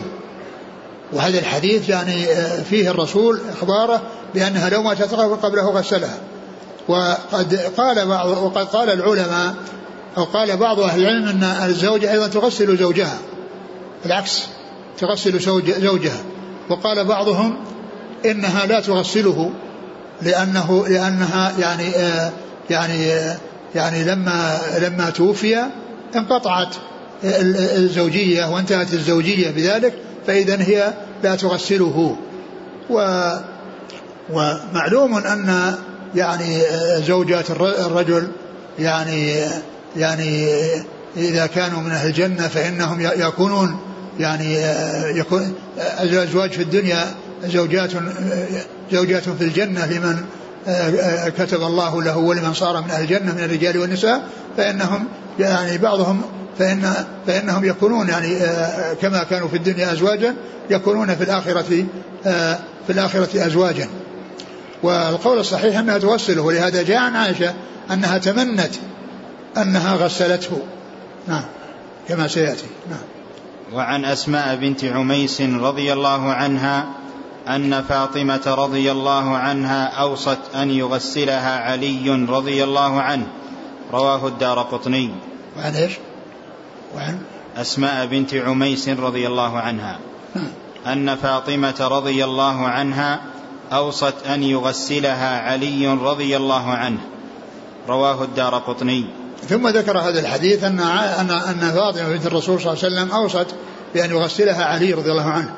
وهذا الحديث يعني آه، فيه الرسول إخباره بأنها لو ماتت قبله غسلها. وقد قال بعض وقد قال العلماء أو قال بعض أهل العلم أن الزوجة أيضا تغسل زوجها. العكس تغسل زوجها. وقال بعضهم إنها لا تغسله لأنه لأنها يعني آه يعني آه يعني لما لما توفي انقطعت الزوجية وانتهت الزوجية بذلك فإذا هي لا تغسله. و ومعلوم أن يعني زوجات الرجل يعني يعني إذا كانوا من أهل الجنة فإنهم يكونون يعني يكون الأزواج في الدنيا زوجات زوجات في الجنة لمن كتب الله له ولمن صار من أهل الجنة من الرجال والنساء فإنهم يعني بعضهم فإن فإنهم يكونون يعني كما كانوا في الدنيا أزواجا يكونون في الآخرة في الآخرة أزواجا. والقول الصحيح أنها توسله ولهذا جاء عن عائشة أنها تمنت أنها غسلته. نعم. كما سيأتي. نعم. وعن أسماء بنت عميس رضي الله عنها أن فاطمة رضي الله عنها أوصت أن يغسلها علي رضي الله عنه. رواه الدار قطني. وعن إيش؟ وعن؟ أسماء بنت عميس رضي الله عنها نعم. أن فاطمة رضي الله عنها أوصت أن يغسلها علي رضي الله عنه. رواه الدار قطني. ثم ذكر هذا الحديث أن أن أن فاطمة بنت الرسول صلى الله عليه وسلم أوصت بأن يغسلها علي رضي الله عنه.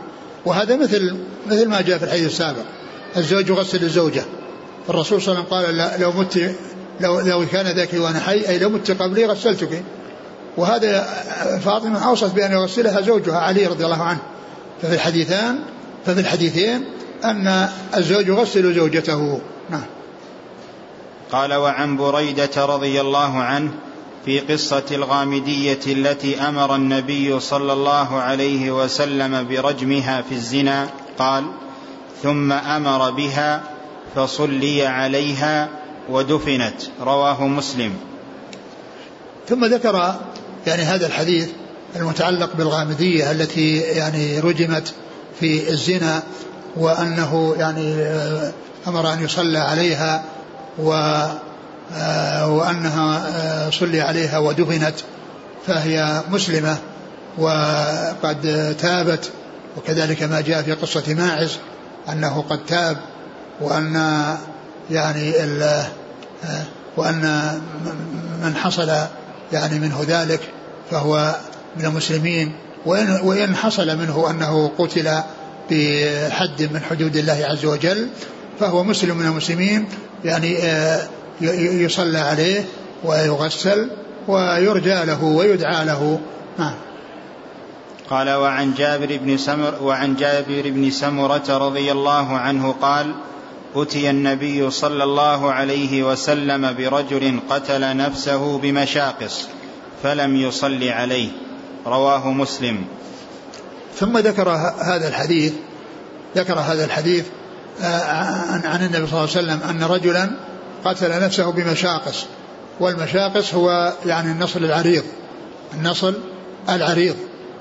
وهذا مثل مثل ما جاء في الحديث السابق. الزوج يغسل الزوجة. الرسول صلى الله عليه وسلم قال لو مت لو لو كان ذاك وأنا حي أي لو مت قبلي غسلتك. وهذا فاطمة أوصت بأن يغسلها زوجها علي رضي الله عنه. ففي الحديثان ففي الحديثين أن الزوج يغسل زوجته. نعم. قال وعن بريدة رضي الله عنه في قصة الغامدية التي أمر النبي صلى الله عليه وسلم برجمها في الزنا قال ثم أمر بها فصلي عليها ودفنت رواه مسلم. ثم ذكر يعني هذا الحديث المتعلق بالغامدية التي يعني رجمت في الزنا وأنه يعني آه، أمر أن يصلى عليها و آه، وأنها آه، صلي عليها ودفنت فهي مسلمة وقد تابت وكذلك ما جاء في قصة ماعز أنه قد تاب وأن يعني وأن من حصل يعني منه ذلك فهو من المسلمين وإن, وإن حصل منه أنه قتل بحد من حدود الله عز وجل فهو مسلم من المسلمين يعني آه، يصلى عليه ويغسل ويرجى له ويدعى له. نعم قال وعن جابر بن سمر وعن جابر بن سمرة رضي الله عنه قال أتي النبي صلى الله عليه وسلم برجل قتل نفسه بمشاقص فلم يصل عليه. رواه مسلم. ثم ذكر هذا الحديث ذكر هذا الحديث عن النبي صلى الله عليه وسلم أن رجلا قتل نفسه بمشاقص والمشاقص هو يعني النصل العريض النصل العريض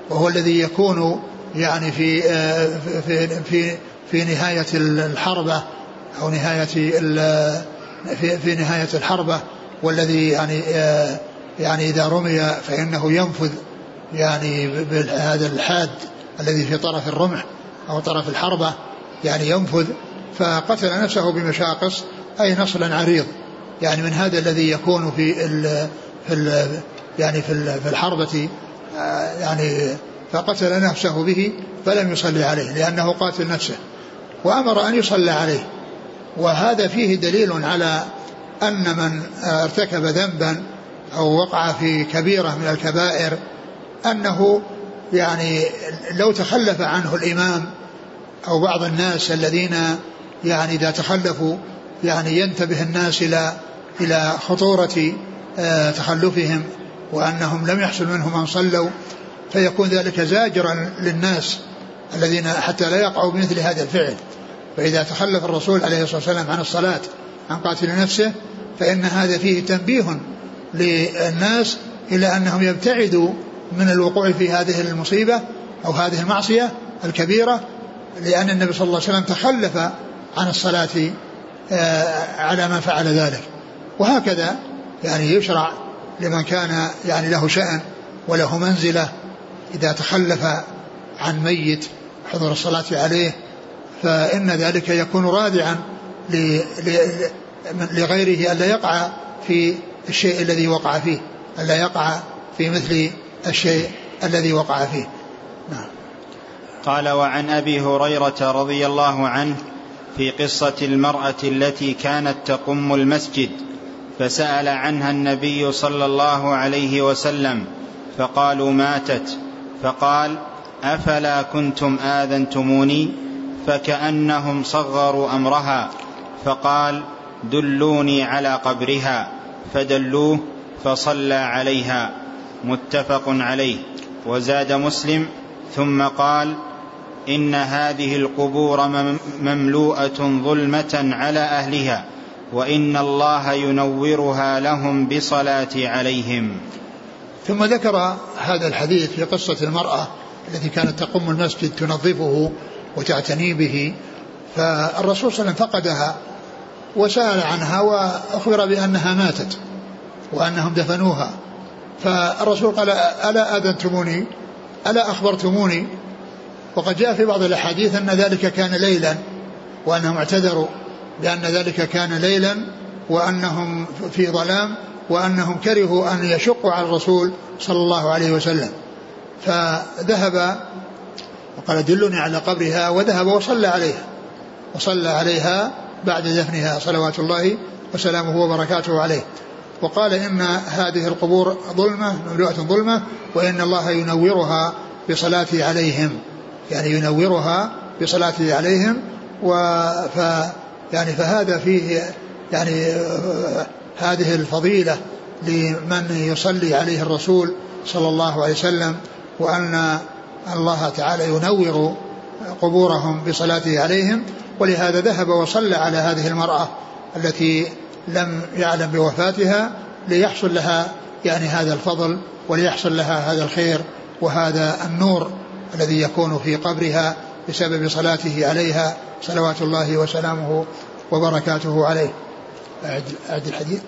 وهو الذي يكون يعني في في في في نهاية الحربة أو نهاية في, في نهاية الحربة والذي يعني يعني إذا رمي فإنه ينفذ يعني بهذا الحاد الذي في طرف الرمح أو طرف الحربة. يعني ينفذ فقتل نفسه بمشاقص أي نصلا عريض. يعني من هذا الذي يكون في ال في ال يعني في في الحربة آه، يعني فقتل نفسه به فلم يصلي عليه لأنه قاتل نفسه وأمر أن يصلى عليه. وهذا فيه دليل على أن من ارتكب ذنبا أو وقع في كبيرة من الكبائر أنه يعني لو تخلف عنه الإمام أو بعض الناس الذين يعني إذا تخلفوا يعني ينتبه الناس إلى إلى خطورة آه، تخلفهم وأنهم لم يحصل منهم أن صلوا فيكون ذلك زاجرا للناس الذين حتى لا يقعوا بمثل هذا الفعل. فإذا تخلف الرسول عليه الصلاة والسلام عن الصلاة عن قاتل نفسه فإن هذا فيه تنبيه للناس إلى أنهم يبتعدوا من الوقوع في هذه المصيبة أو هذه المعصية الكبيرة لأن النبي صلى الله عليه وسلم تخلف عن الصلاة آه، على من فعل ذلك. وهكذا يعني يشرع لمن كان يعني له شأن وله منزلة إذا تخلف عن ميت حضور الصلاة عليه فإن ذلك يكون رادعا لغيره ألا يقع في الشيء الذي وقع فيه ألا يقع في مثل الشيء الذي وقع فيه. نعم. قال وعن أبي هريرة رضي الله عنه في قصة المرأة التي كانت تقم المسجد فسأل عنها النبي صلى الله عليه وسلم فقالوا ماتت فقال أفلا كنتم آذنتموني؟ فكأنهم صغروا أمرها فقال دلوني على قبرها فدلوه فصلى عليها متفق عليه. وزاد مسلم ثم قال إن هذه القبور مملوءة ظلمة على أهلها وإن الله ينورها لهم بصلاة عليهم. ثم ذكر هذا الحديث في قصة المرأة التي كانت تقوم المسجد تنظفه وتعتني به فالرسول صلى الله عليه وسلم فقدها وسأل عنها وأخبر بأنها ماتت وأنهم دفنوها. فالرسول قال ألا آذنتموني؟ ألا أخبرتموني وقد جاء في بعض الأحاديث أن ذلك كان ليلا وأنهم اعتذروا بأن ذلك كان ليلا وأنهم في ظلام وأنهم كرهوا أن يشقوا على الرسول صلى الله عليه وسلم. فذهب وقال دلني على قبرها وذهب وصلى عليها. وصلى عليها بعد دفنها صلوات الله وسلامه وبركاته عليه. وقال إن هذه القبور ظلمة مملوءة ظلمة وإن الله ينورها بصلاته عليهم. يعني ينورها بصلاته عليهم وف يعني فهذا فيه يعني هذه الفضيلة لمن يصلي عليه الرسول صلى الله عليه وسلم وأن الله تعالى ينور قبورهم بصلاته عليهم. ولهذا ذهب وصلى على هذه المرأة التي لم يعلم بوفاتها ليحصل لها يعني هذا الفضل وليحصل لها هذا الخير وهذا النور. الذي يكون في قبرها بسبب صلاته عليها صلوات الله وسلامه وبركاته عليه. أعد الحديث.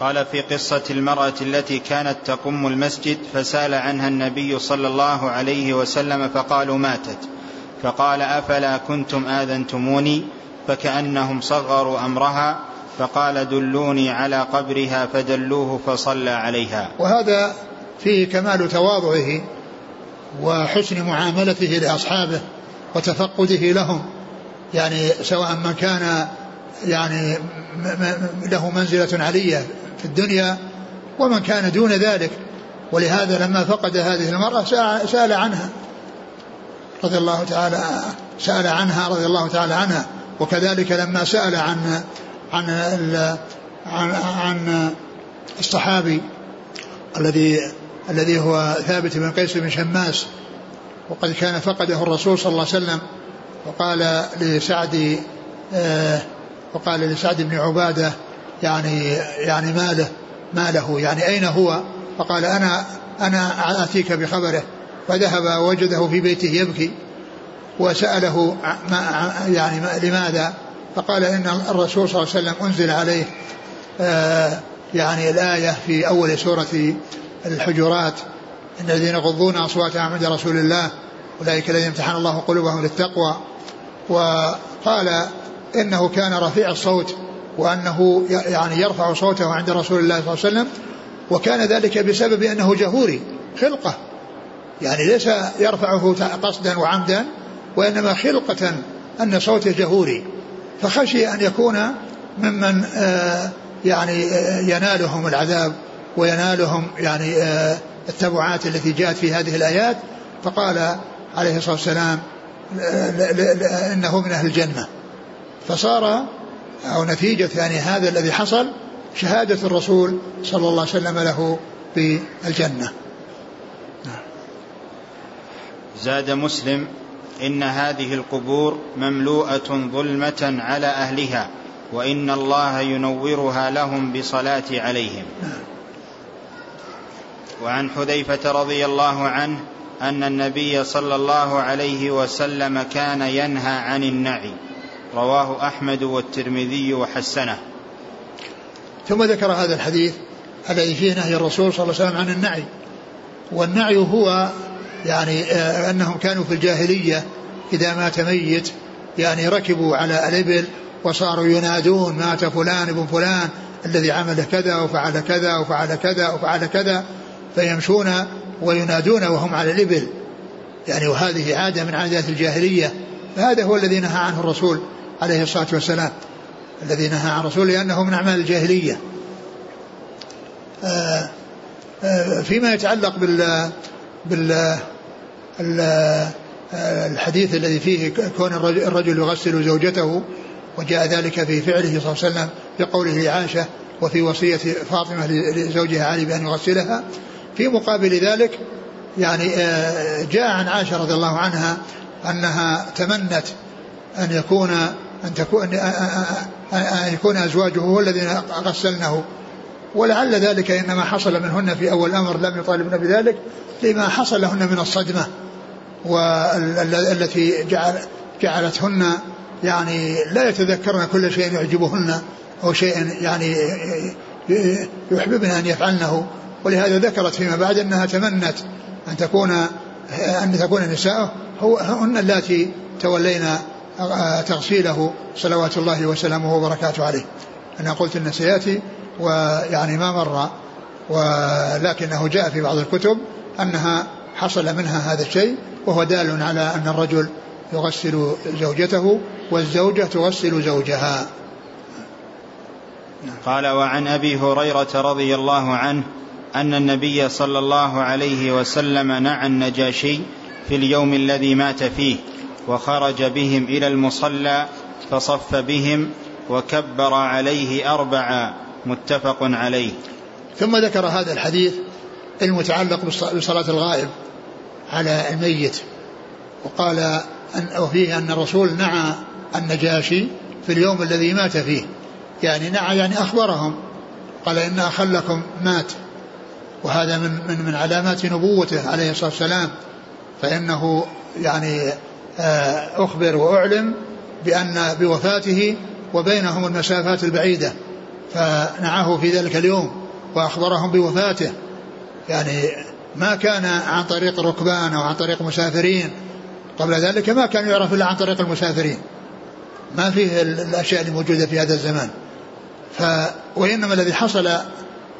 قال في قصة المرأة التي كانت تقم المسجد فسأل عنها النبي صلى الله عليه وسلم فقالوا ماتت. فقال أفلا كنتم آذنتموني؟ فكأنهم صغروا أمرها فقال دلوني على قبرها فدلوه فصلى عليها. وهذا فيه كمال تواضعه وحسن معاملته لأصحابه وتفقده لهم. يعني سواء من كان يعني له منزلة علية في الدنيا ومن كان دون ذلك. ولهذا لما فقد هذه المرأة سأل عنها رضي الله تعالى سأل عنها رضي الله تعالى عنها. وكذلك لما سأل عن عن عن, عن الصحابي الذي الذي هو ثابت بن قيس بن شماس وقد كان فقده الرسول صلى الله عليه وسلم وقال لسعد آه، وقال لسعد بن عبادة يعني يعني ماله ماله يعني أين هو؟ فقال أنا أنا آتيك بخبره فذهب وجده في بيته يبكي وسأله يعني لماذا فقال إن الرسول صلى الله عليه وسلم أنزل عليه آه، يعني الآية في أول سورة الحجرات إن الذين يغضون أصواتهم عند رسول الله أولئك الذين امتحن الله قلوبهم للتقوى. وقال إنه كان رفيع الصوت وأنه يعني يرفع صوته عند رسول الله صلى الله عليه وسلم وكان ذلك بسبب أنه جهوري خلقة. يعني ليس يرفعه قصدا وعمدا وإنما خلقة أن صوته جهوري. فخشي أن يكون ممن آه، يعني آه، ينالهم العذاب. وينالهم يعني آه، التبعات التي جاءت في هذه الآيات فقال عليه الصلاة والسلام إنه من أهل الجنة. فصار أو نتيجة يعني هذا الذي حصل شهادة الرسول صلى الله عليه وسلم له بالجنة زاد مسلم إن هذه القبور مملوءة ظلمة على أهلها وإن الله ينورها لهم بصلاة عليهم. وعن حذيفة رضي الله عنه أن النبي صلى الله عليه وسلم كان ينهى عن النعي. رواه أحمد والترمذي وحسنه. ثم ذكر هذا الحديث الذي فيه نهي الرسول صلى الله عليه وسلم عن النعي. والنعي هو يعني آه، أنهم كانوا في الجاهلية إذا مات ميت يعني ركبوا على الإبل وصاروا ينادون مات فلان ابن فلان الذي عمل كذا وفعل كذا وفعل كذا وفعل كذا. فيمشون وينادون وهم على الإبل. يعني وهذه عادة من عادات الجاهلية. فهذا هو الذي نهى عنه الرسول عليه الصلاة والسلام. الذي نهى عن الرسول لأنه من أعمال الجاهلية. آه، آه، فيما يتعلق بال بال الحديث الذي فيه كون الرجل يغسل زوجته وجاء ذلك في فعله صلى الله عليه وسلم بقوله لعائشة وفي وصية فاطمة لزوجها علي بأن يغسلها. في مقابل ذلك يعني آه، جاء عن عائشة رضي الله عنها أنها تمنت أن يكون أن تكون أن يكون أزواجه هو الذين غسلنه. ولعل ذلك إنما حصل منهن في أول الأمر لم يطالبن بذلك لما حصل لهن من الصدمة والتي جعل جعلتهن يعني لا يتذكرن كل شيء يعجبهن أو شيء يعني يحببن أن يفعلنه. ولهذا ذكرت فيما بعد أنها تمنت أن تكون أن تكون نساءه هن اللاتي تولينا تغسيله صلوات الله وسلامه وبركاته عليه. أنا قلت أن سيأتي ويعني ما مر ولكنه جاء في بعض الكتب أنها حصل منها هذا الشيء وهو دال على أن الرجل يغسل زوجته والزوجة تغسل زوجها. قال وعن أبي هريرة رضي الله عنه أن النبي صلى الله عليه وسلم نعى النجاشي في اليوم الذي مات فيه وخرج بهم إلى المصلى فصف بهم وكبر عليه اربعا متفق عليه. ثم ذكر هذا الحديث المتعلق بصلاة الغائب على الميت وقال أن وفيه أن الرسول نعى النجاشي في اليوم الذي مات فيه يعني نعى يعني أخبرهم قال إن أخلكم مات. وهذا من من من علامات نبوته عليه الصلاة والسلام. فإنه يعني آه، أخبر وأعلم بأن بوفاته وبينهم المسافات البعيدة فنعاه في ذلك اليوم وأخبرهم بوفاته. يعني ما كان عن طريق ركبان أو عن طريق مسافرين. قبل ذلك ما كان يعرف إلا عن طريق المسافرين. ما فيه الأشياء اللي موجودة في هذا الزمان. ف وإنما الذي حصل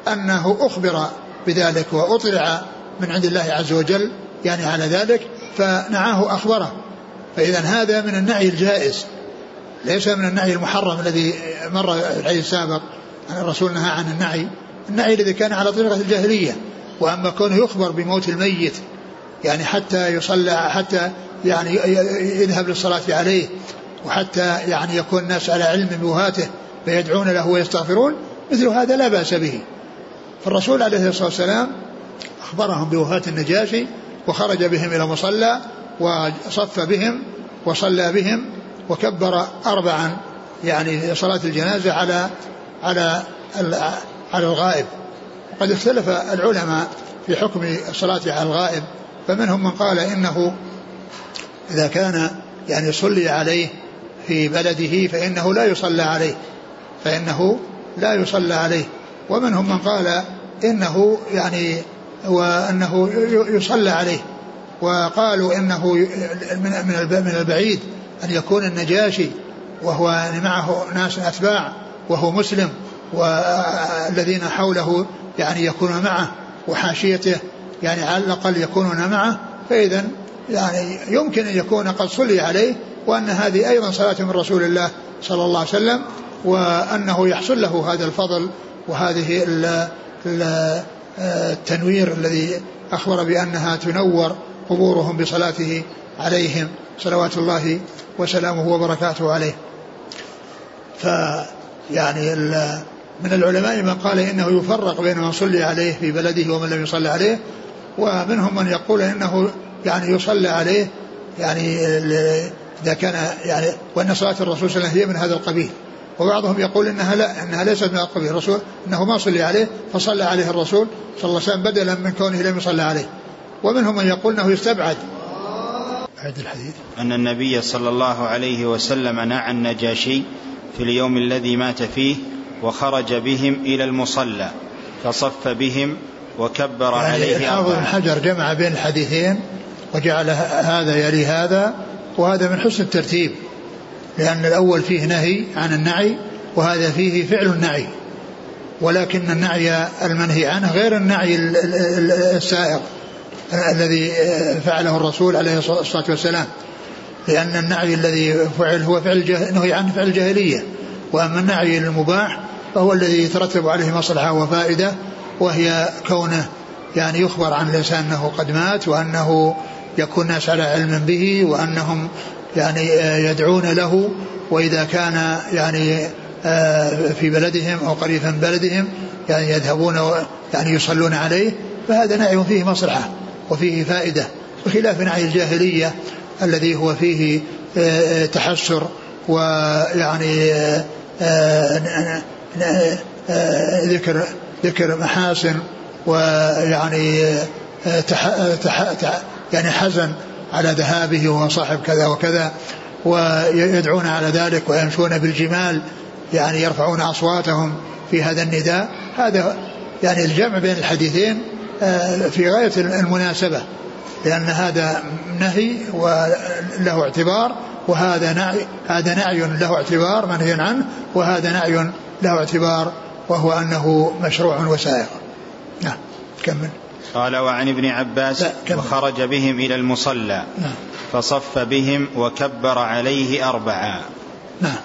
أنه أخبر بذلك وأطلع من عند الله عز وجل يعني على ذلك فنعاه أخبره. فإذا هذا من النعي الجائز. ليس من النعي المحرم الذي مر الحديث السابق أن الرسول نهى عن النعي. النعي الذي كان على طريقة الجاهلية. وأما كونه يخبر بموت الميت يعني حتى يصلى حتى يعني يذهب للصلاة عليه وحتى يعني يكون الناس على علم بوهاته فيدعون له ويستغفرون مثل هذا لا بأس به. فالرسول عليه الصلاة والسلام أخبرهم بوفاة النجاشي وخرج بهم إلى مصلى وصف بهم وصلى بهم وكبر أربعا يعني صلاة الجنازة على على على الغائب. وقد اختلف العلماء في حكم الصلاة على الغائب فمنهم من قال إنه إذا كان يعني يصلي عليه في بلده فإنه لا يصلى عليه فإنه لا يصلى عليه. ومنهم من قال إنه يعني وأنه يصلى عليه. وقالوا إنه من من البعيد أن يكون النجاشي وهو يعني معه ناس أتباع وهو مسلم والذين حوله يعني يكونون معه وحاشيته يعني على الأقل يكونون معه. فإذا يعني يمكن أن يكون قد صلي عليه وأن هذه أيضا صلاة من رسول الله صلى الله عليه وسلم وأنه يحصل له هذا الفضل وهذه التنوير الذي أخبر بأنها تنور قبورهم بصلاته عليهم صلوات الله وسلامه وبركاته عليه. فيعني من العلماء من قال إنه يفرق بين من صلي عليه في بلده ومن لم يصلي عليه ومنهم من يقول إنه يعني يصلى عليه يعني إذا كان يعني وأن صلاة الرسول صلى الله عليه وسلم هي من هذا القبيل. وبعضهم يقول إنها لا إنها ليست من القبيل الرسول إنه ما صلي عليه فصلى عليه الرسول صلى الله عليه وسلم بدلا من كونه لم يصلى عليه. ومنهم من يقول إنه يستبعد. أعد الحديث. أن النبي صلى الله عليه وسلم نعى النجاشي في اليوم الذي مات فيه وخرج بهم إلى المصلى فصف بهم وكبر يعني عليه الحافظ بن حجر جمع بين الحديثين وجعل هذا يلي هذا وهذا من حسن الترتيب. لأن الأول فيه نهي عن النعي وهذا فيه فعل النعي ولكن النعي المنهي عنه غير النعي السائغ الذي فعله الرسول عليه الصلاة والسلام لأن النعي الذي فعل هو فعل. نهي عنه فعل الجاهلية وأما النعي المباح فهو الذي يترتب عليه مصلحة وفائدة وهي كونه يعني يخبر عن الإنسان أنه قد مات وأنه يكون الناس على علم به وأنهم يعني يدعون له وإذا كان يعني آه، في بلدهم أو قريبا من بلدهم يعني يذهبون يعني يصلون عليه فهذا نعي فيه مصلحة وفيه فائدة بخلاف نعي الجاهلية الذي هو فيه آه، تحسر ويعني آه، ذكر ذكر محاسن ويعني تح تح يعني حزن على ذهابه وهو صاحب كذا وكذا ويدعون على ذلك ويمشون بالجمال يعني يرفعون أصواتهم في هذا النداء. هذا يعني الجمع بين الحديثين آه، في غاية المناسبة لأن هذا نهي وله اعتبار وهذا نعي هذا نعي له اعتبار منهي عنه وهذا نعي له اعتبار وهو أنه مشروع وسائغ نعم كمل. قال وعن ابن عباس وخرج بهم إلى المصلى. نعم. فصف بهم وكبر عليه أربعا نعم.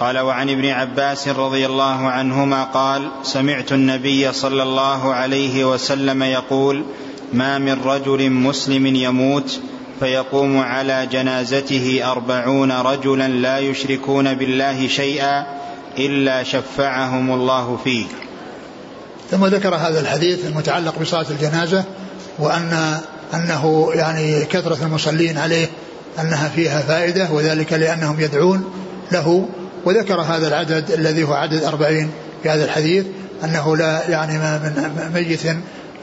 قال وعن ابن عباس رضي الله عنهما قال سمعت النبي صلى الله عليه وسلم يقول ما من رجل مسلم يموت فيقوم على جنازته أربعون رجلا لا يشركون بالله شيئا إلا شفعهم الله فيه. ثم ذكر هذا الحديث المتعلق بصلاة الجنازة وأن أنه يعني كثرة المصلين عليه أنها فيها فائدة وذلك لأنهم يدعون له وذكر هذا العدد الذي هو عدد أربعين في هذا الحديث أنه لا يعني ما من ميت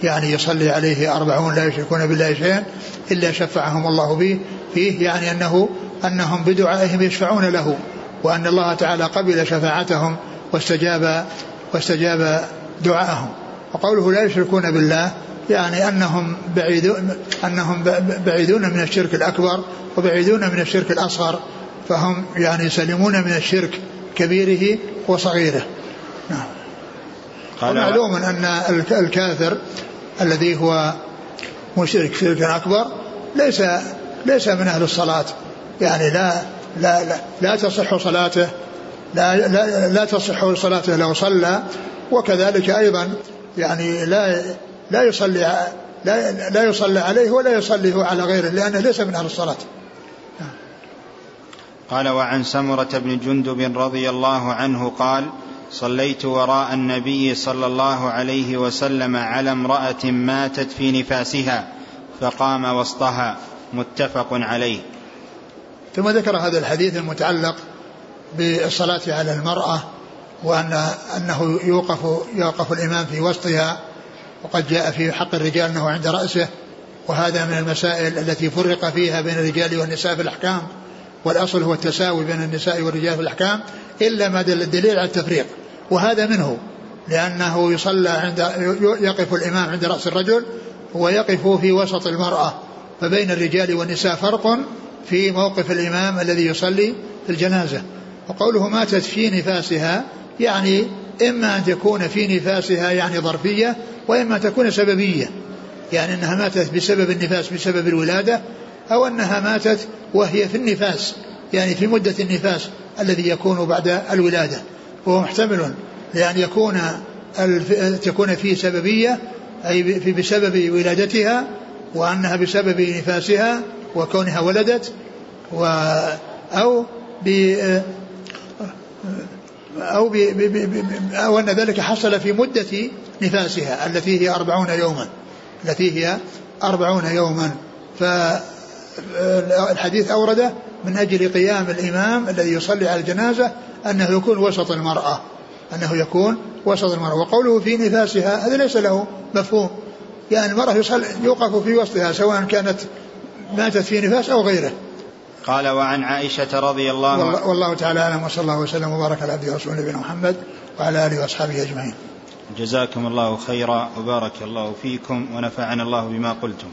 يعني يصلي عليه أربعون لا يشركون بالله شيئا إلا شفعهم الله به فيه يعني أنه أنهم بدعائهم يشفعون له وأن الله تعالى قبل شفاعتهم واستجاب واستجاب دعاءهم وقوله لا يشركون بالله يعني أنهم بعيدون أنهم بعيدون من الشرك الأكبر وبعيدون من الشرك الأصغر فهم يعني يسلمون من الشرك كبيره وصغيره. نعم. ومعلوم أن الكافر الذي هو مشرك شركا أكبر ليس ليس من أهل الصلاة. يعني لا لا لا, لا تصح صلاته لا, لا, لا تصح صلاته لو صلى وكذلك أيضا يعني لا لا يصلي لا, لا يصلي عليه ولا يصلي هو على غيره لأنه ليس من أهل الصلاة. قال وعن سمرة بن جندب رضي الله عنه قال صليت وراء النبي صلى الله عليه وسلم على امرأة ماتت في نفاسها فقام وسطها متفق عليه. ثم ذكر هذا الحديث المتعلق بالصلاة على المرأة وأن أنه يوقف يوقف الإمام في وسطها وقد جاء في حق الرجال أنه عند رأسه وهذا من المسائل التي فرق فيها بين الرجال والنساء في الأحكام والأصل هو التساوي بين النساء والرجال في الأحكام إلا ما دل الدليل على التفريق. وهذا منه لأنه يصلى عند يقف الإمام عند رأس الرجل ويقف في وسط المرأة فبين الرجال والنساء فرق في موقف الإمام الذي يصلي في الجنازة. وقوله ماتت في نفاسها يعني إما أن تكون في نفاسها يعني ظرفية وإما تكون سببية. يعني أنها ماتت بسبب النفاس بسبب الولادة أو أنها ماتت وهي في النفاس يعني في مدة النفاس الذي يكون بعد الولادة. وهو محتمل لأن يكون تكون فيه سببية أي في بسبب ولادتها وأنها بسبب نفاسها وكونها ولدت و أو ب أو, ب أو أن ذلك حصل في مدة نفاسها التي هي أربعون يوما. التي هي أربعون يوما. فالحديث أورده من أجل قيام الإمام الذي يصلي على الجنازة أنه يكون وسط المرأة. أنه يكون وسط المرأة. وقوله في نفاسها هذا ليس له مفهوم. يعني المرأة يوقف في وسطها سواء كانت ماتت في نفاس أو غيره. قال وعن عائشة رضي الله عنها. والله تعالى أعلم وصلى الله وسلم وبارك على عبده ورسوله نبينا محمد وعلى آله وأصحابه أجمعين. جزاكم الله خيرا وبارك الله فيكم ونفعنا الله بما قلتم.